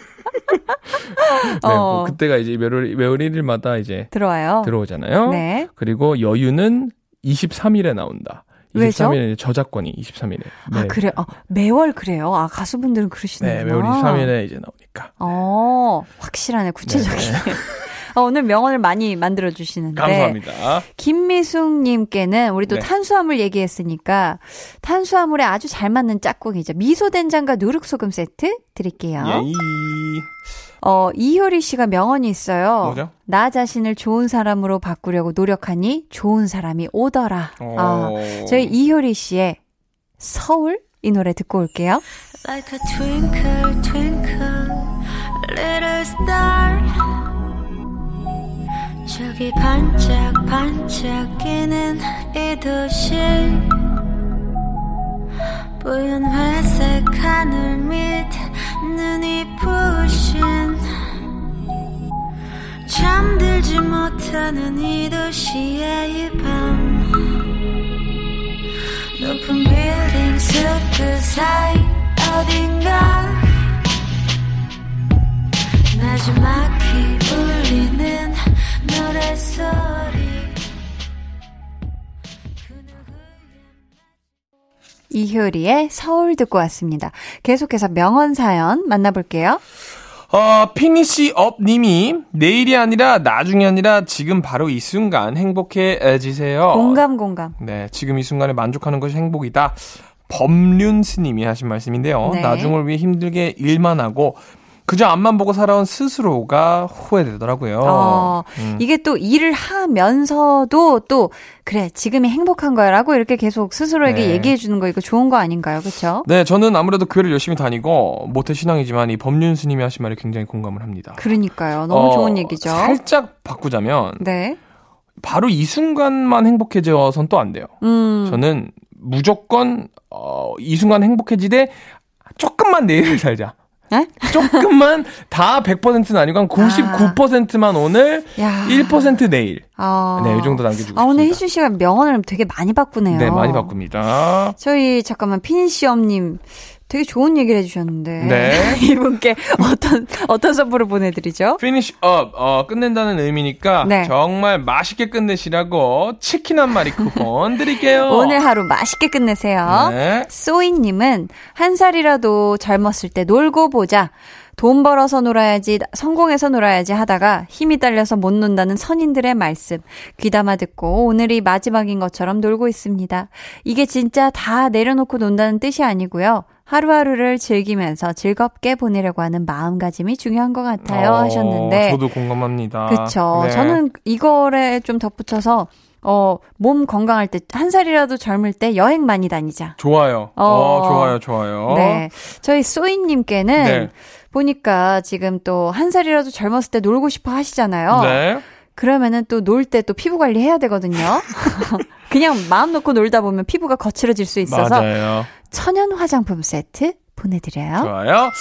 네, 어. 뭐 그때가 이제 매월, 매월 1일마다 이제 들어와요. 들어오잖아요. 네. 그리고 여유는 23일에 나온다. 왜죠? 23일에 저작권이 23일에. 아 그래. 어, 매월 그래요. 아 가수분들은 그러시는구나. 네, 매월 23일에 이제 나오니까. 어 확실하네 구체적이네. 네. 어, 오늘 명언을 많이 만들어 주시는데. 감사합니다. 김미숙님께는 우리 또 네. 탄수화물 얘기했으니까 탄수화물에 아주 잘 맞는 짝꿍이죠. 미소 된장과 누룩소금 세트 드릴게요. 예이. 어, 이효리 씨가 명언이 있어요. 뭐죠? 나 자신을 좋은 사람으로 바꾸려고 노력하니 좋은 사람이 오더라. 아, 어. 저희 이효리 씨의 서울 이 노래 듣고 올게요. Like a twinkle, twinkle, little star. 저기 반짝 반짝이는 이 도시. 뿌연 회색 하늘 밑 눈이 부신. 잠들지 못하는 이 도시의 이 밤. 높은 빌딩 숲그 사이 어딘가 마지막히 울리는 이효리의 서울 듣고 왔습니다. 계속해서 명언 사연 만나볼게요. 어, finish up 님이 내일이 아니라 나중이 아니라 지금 바로 이 순간 행복해지세요. 공감 공감. 네, 지금 이 순간에 만족하는 것이 행복이다. 법륜 스님이 하신 말씀인데요. 네. 나중을 위해 힘들게 일만 하고 그저 앞만 보고 살아온 스스로가 후회되더라고요. 어, 음. 이게 또 일을 하면서도 또 그래 지금이 행복한 거야라고 이렇게 계속 스스로에게 네. 얘기해 주는 거 이거 좋은 거 아닌가요, 그렇죠? 네, 저는 아무래도 교회를 열심히 다니고 모태 신앙이지만 이 법륜 스님이 하신 말에 굉장히 공감을 합니다. 그러니까요, 너무 어, 좋은 얘기죠. 살짝 바꾸자면 네, 바로 이 순간만 행복해져선 또 안 돼요. 음, 저는 무조건 어, 이 순간 행복해지되 조금만 내일을 살자. 네? 조금만 다 100%는 아니고 한 99%만 오늘, 야, 1% 내일. 아, 네, 이 정도 남겨주고 아 오늘. 희준 씨가 명언을 되게 많이 바꾸네요. 네, 많이 바꿉니다. 저희 잠깐만 피니시엄님 되게 좋은 얘기를 해주셨는데 네. 이분께 어떤 어떤 선물을 보내드리죠? finish up, 어, 끝낸다는 의미니까 네. 정말 맛있게 끝내시라고 치킨 한 마리 쿠폰 드릴게요. 오늘 하루 맛있게 끝내세요. 네. 소이님은 한 살이라도 젊었을 때 놀고 보자. 돈 벌어서 놀아야지, 성공해서 놀아야지 하다가 힘이 딸려서 못 논다는 선인들의 말씀. 귀담아 듣고 오늘이 마지막인 것처럼 놀고 있습니다. 이게 진짜 다 내려놓고 논다는 뜻이 아니고요. 하루하루를 즐기면서 즐겁게 보내려고 하는 마음가짐이 중요한 것 같아요. 어, 하셨는데. 저도 공감합니다. 그쵸. 네. 저는 이거에 좀 덧붙여서, 어, 몸 건강할 때, 한 살이라도 젊을 때 여행 많이 다니자. 좋아요. 어, 어. 좋아요, 좋아요. 네. 저희 쏘이님께는 네. 보니까 지금 또 한 살이라도 젊었을 때 놀고 싶어 하시잖아요. 네. 그러면은 또 놀 때 또 피부 관리 해야 되거든요. 그냥 마음 놓고 놀다 보면 피부가 거칠어질 수 있어서 맞아요. 천연 화장품 세트 보내드려요. 좋아요.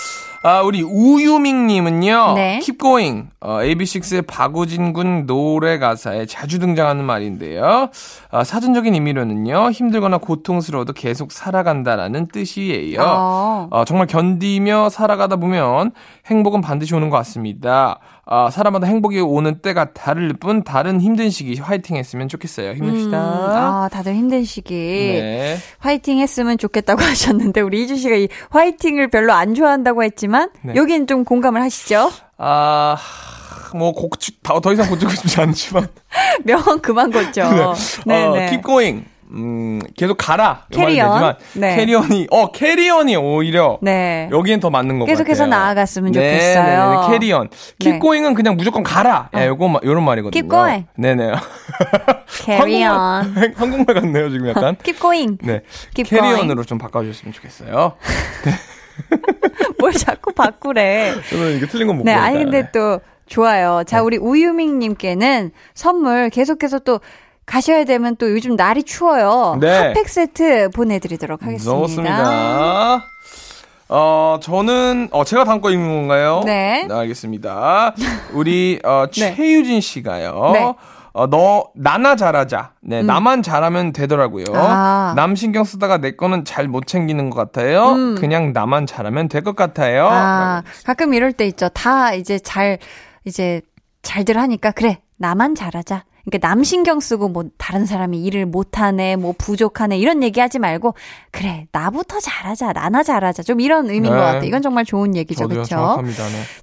아, 우리 우유밍님은요. 네. Keep going. 어, AB6IX의 박우진 군 노래 가사에 자주 등장하는 말인데요. 아, 사전적인 의미로는요. 힘들거나 고통스러워도 계속 살아간다라는 뜻이에요. 어. 어, 정말 견디며 살아가다 보면 행복은 반드시 오는 것 같습니다. 아, 사람마다 행복이 오는 때가 다를 뿐 다른 힘든 시기 화이팅 했으면 좋겠어요. 힘냅시다. 음, 아, 다들 힘든 시기. 네. 화이팅 했으면 좋겠다고 하셨는데, 우리 이주 씨가 이 화이팅을 별로 안 좋아한다고 했지만, 네. 여긴 좀 공감을 하시죠? 아, 뭐, 곡, 더, 더 이상 고치고 싶지 않지만. 명언 그만 걷죠. 네, 어, 네. keep going. 음, 계속 가라. 캐리언. 네. 캐리언이, 어, 캐리언이 오히려. 네. 여기엔 더 맞는 것 같아요. 계속해서 나아갔으면 네, 좋겠어요. 네, 네, carry on. keep 네. going은 그냥 무조건 가라. 예, 요거, 마- 요런 말이거든요. Keep going. 네네. Carry 한국말, 한국말 같네요, 지금 약간. Keep going. 네. Keep 캐리언으로 좀 바꿔주셨으면 좋겠어요. 뭘 자꾸 바꾸래. 저는 이게 틀린 건못 네. 아니 근데 또 좋아요. 자, 우리 우유밍 님께는 선물 계속해서 또 가셔야 되면 또 요즘 날이 추워요. 네. 핫팩 세트 보내드리도록 하겠습니다. 넣었습니다. 어, 저는, 어, 제가 다음 거 읽는 건가요? 네. 알겠습니다. 우리, 어, 네. 최유진 씨가요. 네. 어, 너, 나나 잘하자. 네, 나만 잘하면 되더라고요. 음. 아. 남 신경 쓰다가 내 거는 잘 못 챙기는 것 같아요. 그냥 나만 잘하면 될 것 같아요. 음. 아, 가끔 이럴 때 있죠. 다 이제 잘, 이제 잘들 하니까, 그래, 나만 잘하자. 그러니까 남 신경 쓰고 뭐 다른 사람이 일을 못하네, 뭐 부족하네 이런 얘기하지 말고 그래 나부터 잘하자, 나나 잘하자 좀 이런 의미인 네. 것 같아. 이건 정말 좋은 얘기죠, 그렇죠? 네.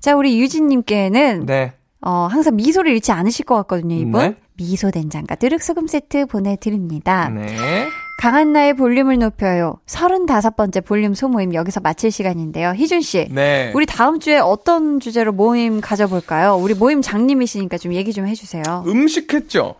자 우리 유진님께는 네. 어, 항상 미소를 잃지 않으실 것 같거든요, 이분. 네. 미소 된장과 누룩소금 세트 보내드립니다. 네. 강한 나의 볼륨을 높여요. 35번째 볼륨 소모임 여기서 마칠 시간인데요. 희준 씨. 네. 우리 다음 주에 어떤 주제로 모임 가져볼까요? 우리 모임 장님이시니까 좀 얘기 좀 해주세요. 음식 했죠?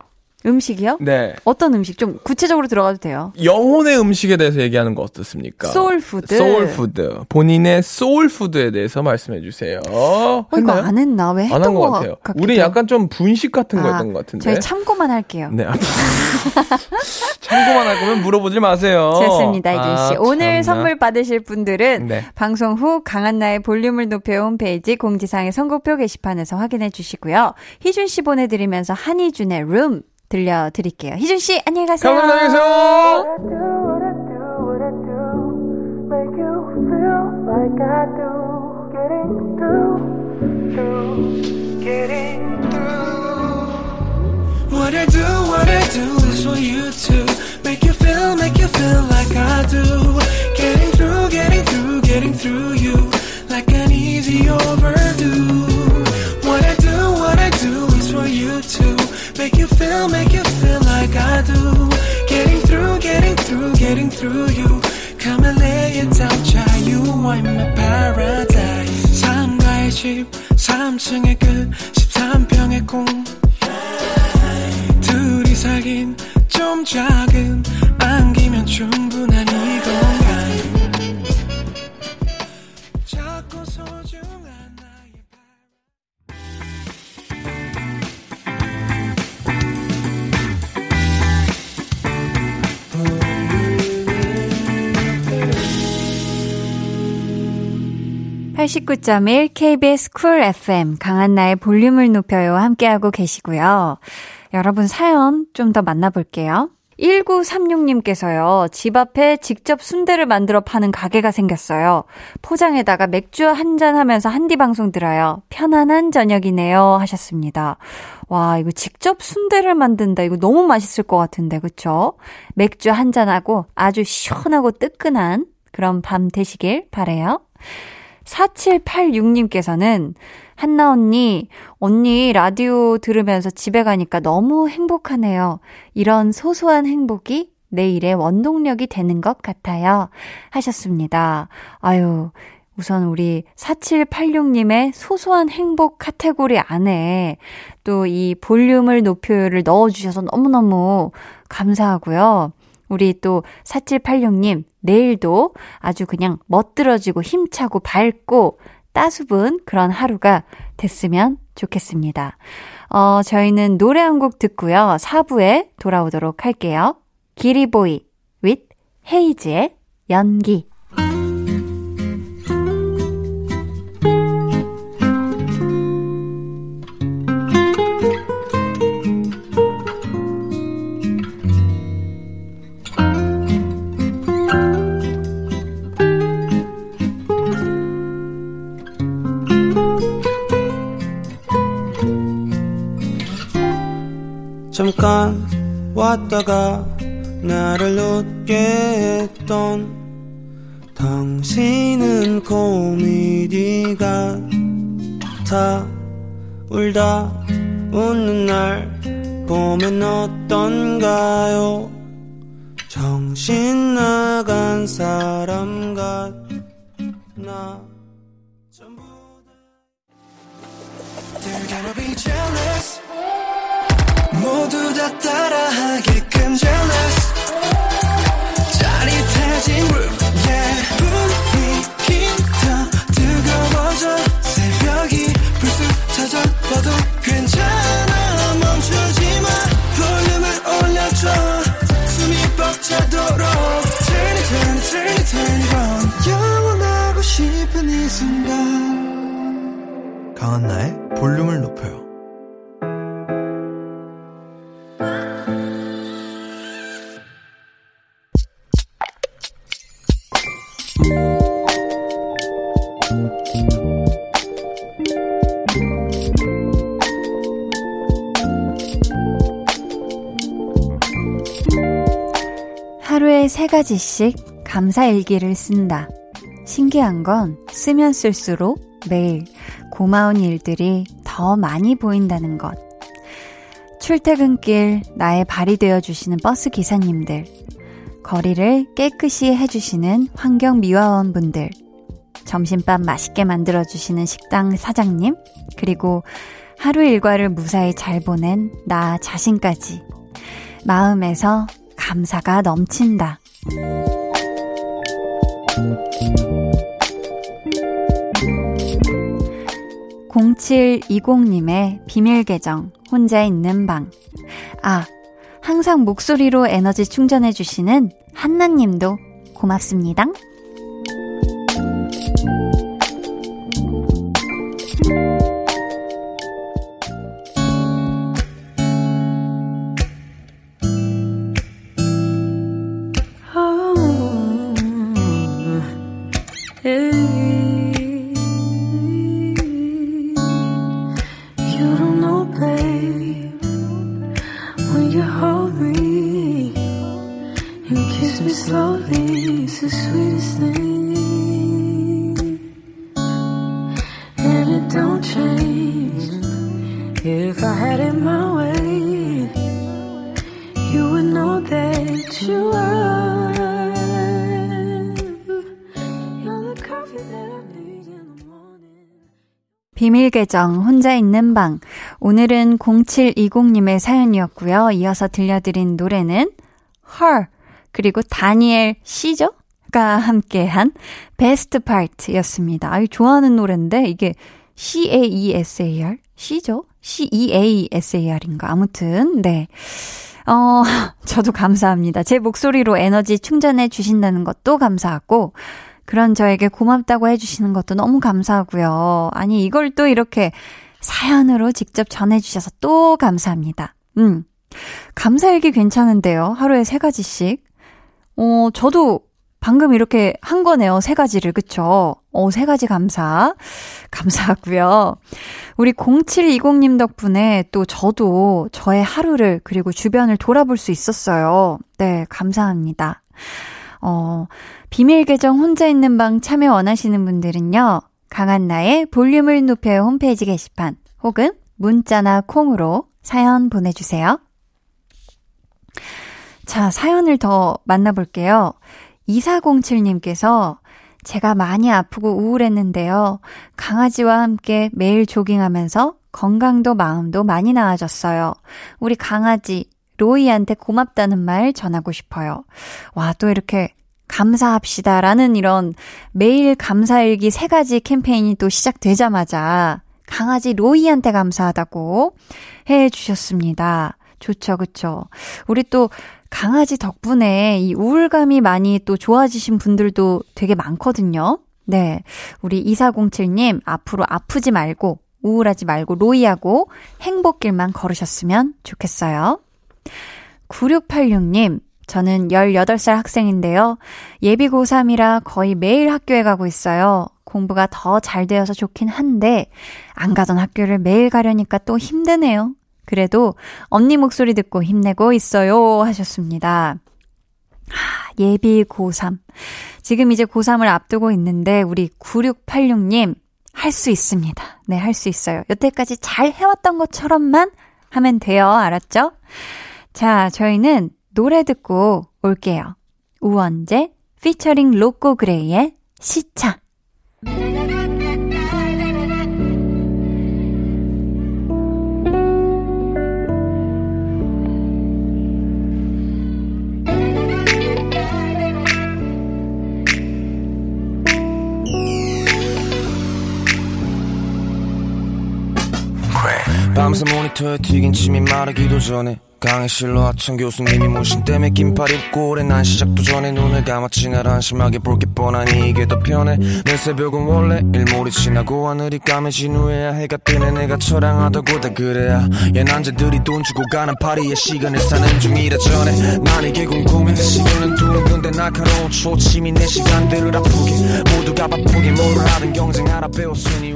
음식이요? 네. 어떤 음식? 좀 구체적으로 들어가도 돼요. 영혼의 음식에 대해서 얘기하는 거 어떻습니까? 소울푸드. 소울푸드. 본인의 소울푸드에 대해서 말씀해 주세요. 어, 이거 안 했나? 왜안 했던 한것것 같아요. 같기도 우리. 약간 좀 분식 같은 거 아, 했던 것 같은데. 저희 참고만 할게요. 네. 참고만 할 거면 물어보지 마세요. 좋습니다, 이준 씨. 아, 오늘 참나. 선물 받으실 분들은 네. 방송 후 강한나의 볼륨을 높여 홈페이지 공지사항의 선곡표 게시판에서 확인해 주시고요. 희준 씨 보내드리면서 한희준의 룸 들려드릴게요. 희준 씨 안녕히 가세요. 감사합니다. 안녕히 계세요. What I do, what I do is for you to make you feel, make you feel like I do. Getting through, getting through, getting through you like an easy overdue. make you feel, make you feel like I do. Getting through, getting through, getting through you. Come and lay it down, child. You are my paradise. 삶과의 집, 3층의 끝, 13평의 꿈. 둘이 사귄 좀 작은 안기면 충분한 89.1 KBS 쿨 FM 강한나의 볼륨을 높여요 함께하고 계시고요. 여러분 사연 좀 더 만나볼게요. 1936님께서요, 집 앞에 직접 순대를 만들어 파는 가게가 생겼어요. 포장에다가 맥주 한 잔 하면서 한디 방송 들어요. 편안한 저녁이네요. 하셨습니다. 와, 이거 직접 순대를 만든다. 이거 너무 맛있을 것 같은데, 그쵸? 맥주 한 잔하고 아주 시원하고 뜨끈한 그런 밤 되시길 바래요. 4786님께서는 한나 언니, 언니 라디오 들으면서 집에 가니까 너무 행복하네요. 이런 소소한 행복이 내 일의 원동력이 되는 것 같아요. 하셨습니다. 아유, 우선 우리 4786님의 소소한 행복 카테고리 안에 또 이 볼륨을 높여를 넣어주셔서 너무너무 감사하고요. 우리 또 4786님, 내일도 아주 그냥 멋들어지고 힘차고 밝고 따수분 그런 하루가 됐으면 좋겠습니다. 어, 저희는 노래 한 곡 듣고요. 4부에 돌아오도록 할게요. 기리보이 with 헤이즈의 연기. 세 가지씩 감사 일기를 쓴다. 신기한 건 쓰면 쓸수록 매일 고마운 일들이 더 많이 보인다는 것. 출퇴근길 나의 발이 되어 주시는 버스 기사님들, 거리를 깨끗이 해주시는 환경 미화원 분들, 점심밥 맛있게 만들어 주시는 식당 사장님, 그리고 하루 일과를 무사히 잘 보낸 나 자신까지 마음에서 감사가 넘친다. 0720님의 비밀 계정, 혼자 있는 방. 아, 항상 목소리로 에너지 충전해주시는 한나님도 고맙습니다. 비밀 계정 혼자 있는 방. 오늘은 0720님의 사연이었고요. 이어서 들려드린 노래는 Her 그리고 다니엘 씨죠? 가 함께한 베스트 파트였습니다. 아유 좋아하는 노래인데 이게 C A E S A R 씨죠? C E A S A R인가 아무튼 네. 어, 저도 감사합니다. 제 목소리로 에너지 충전해 주신다는 것도 감사하고, 그런 저에게 고맙다고 해주시는 것도 너무 감사하고요. 아니, 이걸 또 이렇게 사연으로 직접 전해주셔서 또 감사합니다. 음. 감사일기 괜찮은데요. 하루에 세 가지씩. 어, 저도 방금 이렇게 한 거네요. 세 가지를. 그쵸? 어, 세 가지 감사. 감사하고요. 우리 0720님 덕분에 또 저도 저의 하루를 그리고 주변을 돌아볼 수 있었어요. 네, 감사합니다. 어, 비밀 계정 혼자 있는 방 참여 원하시는 분들은요. 강한나의 볼륨을 높여요 홈페이지 게시판 혹은 문자나 콩으로 사연 보내주세요. 자, 사연을 더 만나볼게요. 2407님께서 제가 많이 아프고 우울했는데요. 강아지와 함께 매일 조깅하면서 건강도 마음도 많이 나아졌어요. 우리 강아지, 로이한테 고맙다는 말 전하고 싶어요. 와, 또 이렇게 감사합시다 라는 이런 매일 감사일기 세 가지 캠페인이 또 시작되자마자 강아지 로이한테 감사하다고 해 주셨습니다. 좋죠, 그쵸. 우리 또 강아지 덕분에 이 우울감이 많이 또 좋아지신 분들도 되게 많거든요. 네. 우리 2407님, 앞으로 아프지 말고, 우울하지 말고, 로이하고 행복길만 걸으셨으면 좋겠어요. 9686님, 저는 18살 학생인데요. 예비 고3이라 거의 매일 학교에 가고 있어요. 공부가 더 잘 되어서 좋긴 한데, 안 가던 학교를 매일 가려니까 또 힘드네요. 그래도 언니 목소리 듣고 힘내고 있어요. 하셨습니다. 하, 예비 고3. 지금 이제 고3을 앞두고 있는데, 우리 9686님, 할 수 있습니다. 네, 할 수 있어요. 여태까지 잘 해왔던 것처럼만 하면 돼요. 알았죠? 자, 저희는 노래 듣고 올게요. 우원재 피처링 로꼬 그레이의 시차. 밤새 모니터에 튀긴 침이 마르기도 전에 강의실로 하천 교수님이 모신 때문에 긴팔 입고 오래 난 시작도 전에 눈을 감았지 날 한심하게 볼게 뻔하니 이게 더 편해. 내 새벽은 원래 일몰이 지나고 하늘이 까매진 후에야 해가 뜨네. 내가 처량하다고 다 그래야. 얘 남자들이 돈 주고 가는 파리의 시간을 사는 중이라 전에 난 이게 궁금해. 시계는 둥근데 날카로운 초침이 내 시간들을 아프게. 모두가 바쁘게 뭘 하든 경쟁하라 배웠으니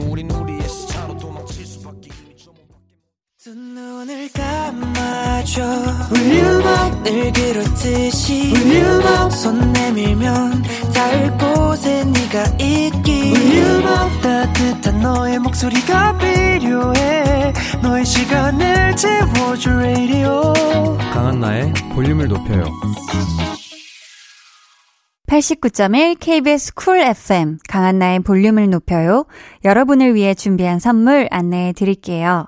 감아줘 volume up 늘 그렇듯이 volume up 손 내밀면 닿을 곳에 네가 있기 volume up 따뜻한 너의 목소리가 필요해 너의 시간을 채워줄 radio 강한나의 볼륨을 높여요. 89.1 KBS Cool FM 강한나의 볼륨을 높여요. 여러분을 위해 준비한 선물 안내해 드릴게요.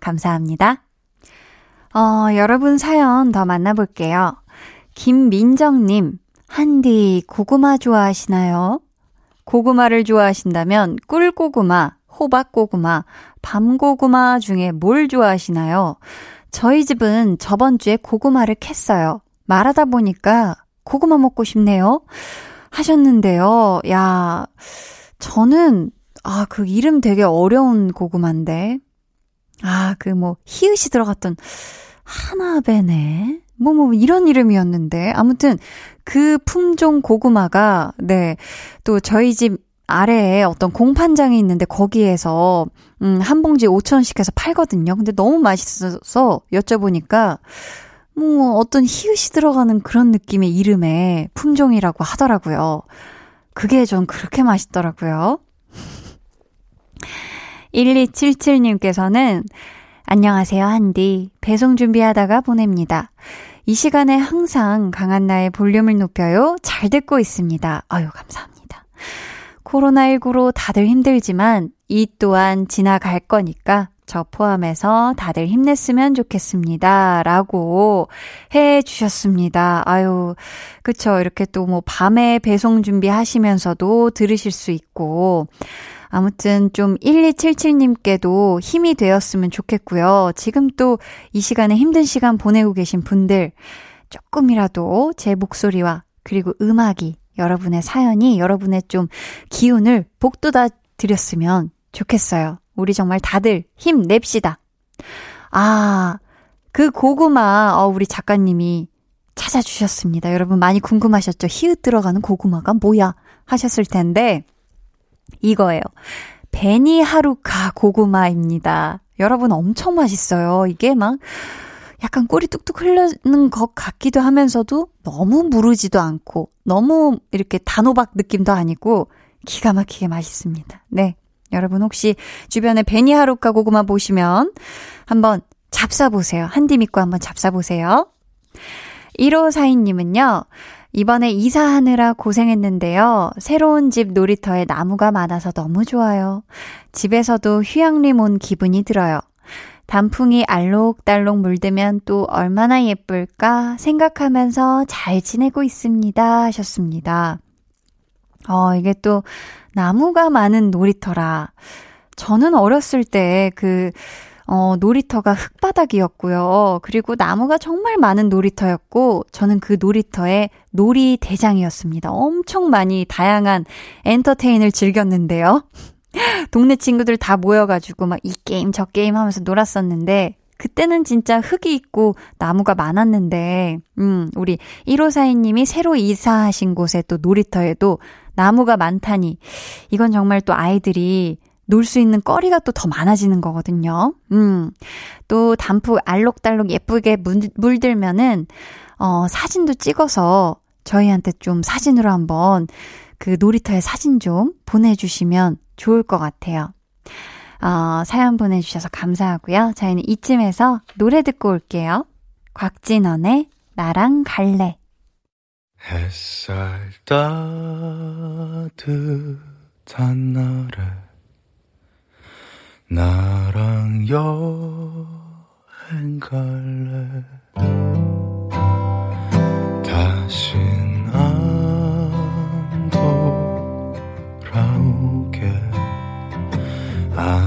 감사합니다. 어, 여러분 사연 더 만나볼게요. 김민정님, 한디 고구마 좋아하시나요? 고구마를 좋아하신다면 꿀고구마, 호박고구마, 밤고구마 중에 뭘 좋아하시나요? 저희 집은 저번 주에 고구마를 캤어요. 말하다 보니까 고구마 먹고 싶네요. 하셨는데요. 야, 저는, 아, 그 이름 되게 어려운 고구마인데. 아, 그 뭐, 히읗이 들어갔던 하나베네. 뭐, 뭐, 이런 이름이었는데. 아무튼, 그 품종 고구마가, 네, 또 저희 집 아래에 어떤 공판장이 있는데 거기에서, 음, 한 봉지 5천원씩 해서 팔거든요. 근데 너무 맛있어서 여쭤보니까, 뭐, 어떤 히읗이 들어가는 그런 느낌의 이름의 품종이라고 하더라고요. 그게 전 그렇게 맛있더라고요. 1277님께서는 안녕하세요, 한디. 배송 준비하다가 보냅니다. 이 시간에 항상 강한 나의 볼륨을 높여요. 잘 듣고 있습니다. 아유, 감사합니다. 코로나19로 다들 힘들지만 이 또한 지나갈 거니까 저 포함해서 다들 힘냈으면 좋겠습니다. 라고 해 주셨습니다. 아유, 그쵸. 이렇게 또 뭐 밤에 배송 준비하시면서도 들으실 수 있고, 아무튼 좀 1277님께도 힘이 되었으면 좋겠고요. 지금 또 이 시간에 힘든 시간 보내고 계신 분들 조금이라도 제 목소리와 그리고 음악이 여러분의 사연이 여러분의 좀 기운을 복돋아 드렸으면 좋겠어요. 우리 정말 다들 힘냅시다. 아, 그 고구마, 어, 우리 작가님이 찾아주셨습니다. 여러분 많이 궁금하셨죠? 히읗 들어가는 고구마가 뭐야? 하셨을 텐데, 이거예요. 베니 하루카 고구마입니다. 여러분 엄청 맛있어요. 이게 막 약간 꿀이 뚝뚝 흐르는 것 같기도 하면서도 너무 무르지도 않고 너무 이렇게 단호박 느낌도 아니고 기가 막히게 맛있습니다. 네. 여러분 혹시 주변에 베니 하루카 고구마 보시면 한번 잡사보세요. 한디 믿고 한번 잡사보세요. 1542님은요, 이번에 이사하느라 고생했는데요. 새로운 집 놀이터에 나무가 많아서 너무 좋아요. 집에서도 휴양림 온 기분이 들어요. 단풍이 알록달록 물들면 또 얼마나 예쁠까 생각하면서 잘 지내고 있습니다. 하셨습니다. 어, 이게 또 나무가 많은 놀이터라. 저는 어렸을 때 그 어, 놀이터가 흙바닥이었고요. 그리고 나무가 정말 많은 놀이터였고, 저는 그 놀이터의 놀이 대장이었습니다. 엄청 많이 다양한 엔터테인을 즐겼는데요. 동네 친구들 다 모여가지고 막 이 게임 저 게임 하면서 놀았었는데, 그때는 진짜 흙이 있고 나무가 많았는데, 음, 우리 1542님이 새로 이사하신 곳에 또 놀이터에도 나무가 많다니, 이건 정말 또 아이들이 놀 수 있는 거리가 또 더 많아지는 거거든요. 음. 또 단풍 알록달록 예쁘게 물, 물들면은, 어, 사진도 찍어서 저희한테 좀 사진으로 한번 그 놀이터의 사진 좀 보내주시면 좋을 것 같아요. 어, 사연 보내주셔서 감사하고요. 저희는 이쯤에서 노래 듣고 올게요. 곽진원의 나랑 갈래. 햇살 따뜻한 날에 나랑 여행 갈래? 다신 안 돌아오게. 아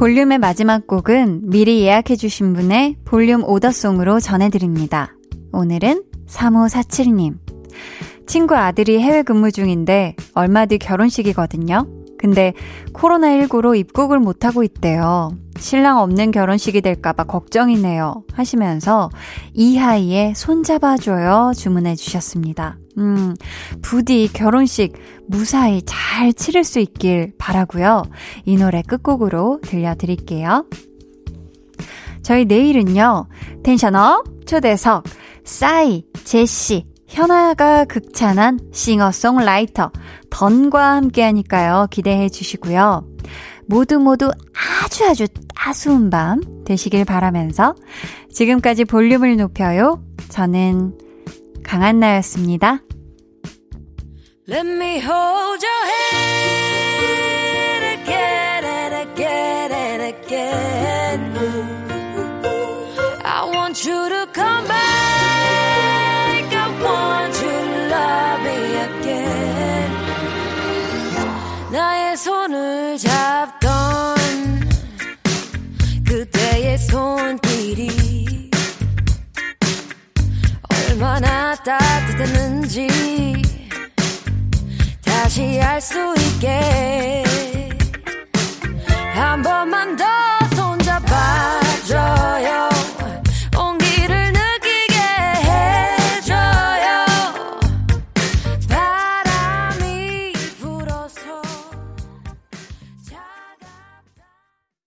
볼륨의 마지막 곡은 미리 예약해주신 분의 볼륨 오더송으로 전해드립니다. 오늘은 3547님. 친구 아들이 해외 근무 중인데 얼마 뒤 결혼식이거든요. 근데 코로나19로 입국을 못하고 있대요. 신랑 없는 결혼식이 될까봐 걱정이네요. 하시면서 이하이의 손잡아줘요 주문해 주셨습니다. 음, 부디 결혼식 무사히 잘 치를 수 있길 바라고요. 이 노래 끝곡으로 들려드릴게요. 저희 내일은요, 텐션업 초대석, 싸이, 제시, 현아가 극찬한 싱어송라이터, 던과 함께 하니까요. 기대해 주시고요. 모두 모두 아주 아주 따스운 밤 되시길 바라면서 지금까지 볼륨을 높여요. 저는 강한나였습니다. Let me hold your hand 얼마나 따뜻했는지 다시 알 수 있게. 한 번만 더 손잡아줘요.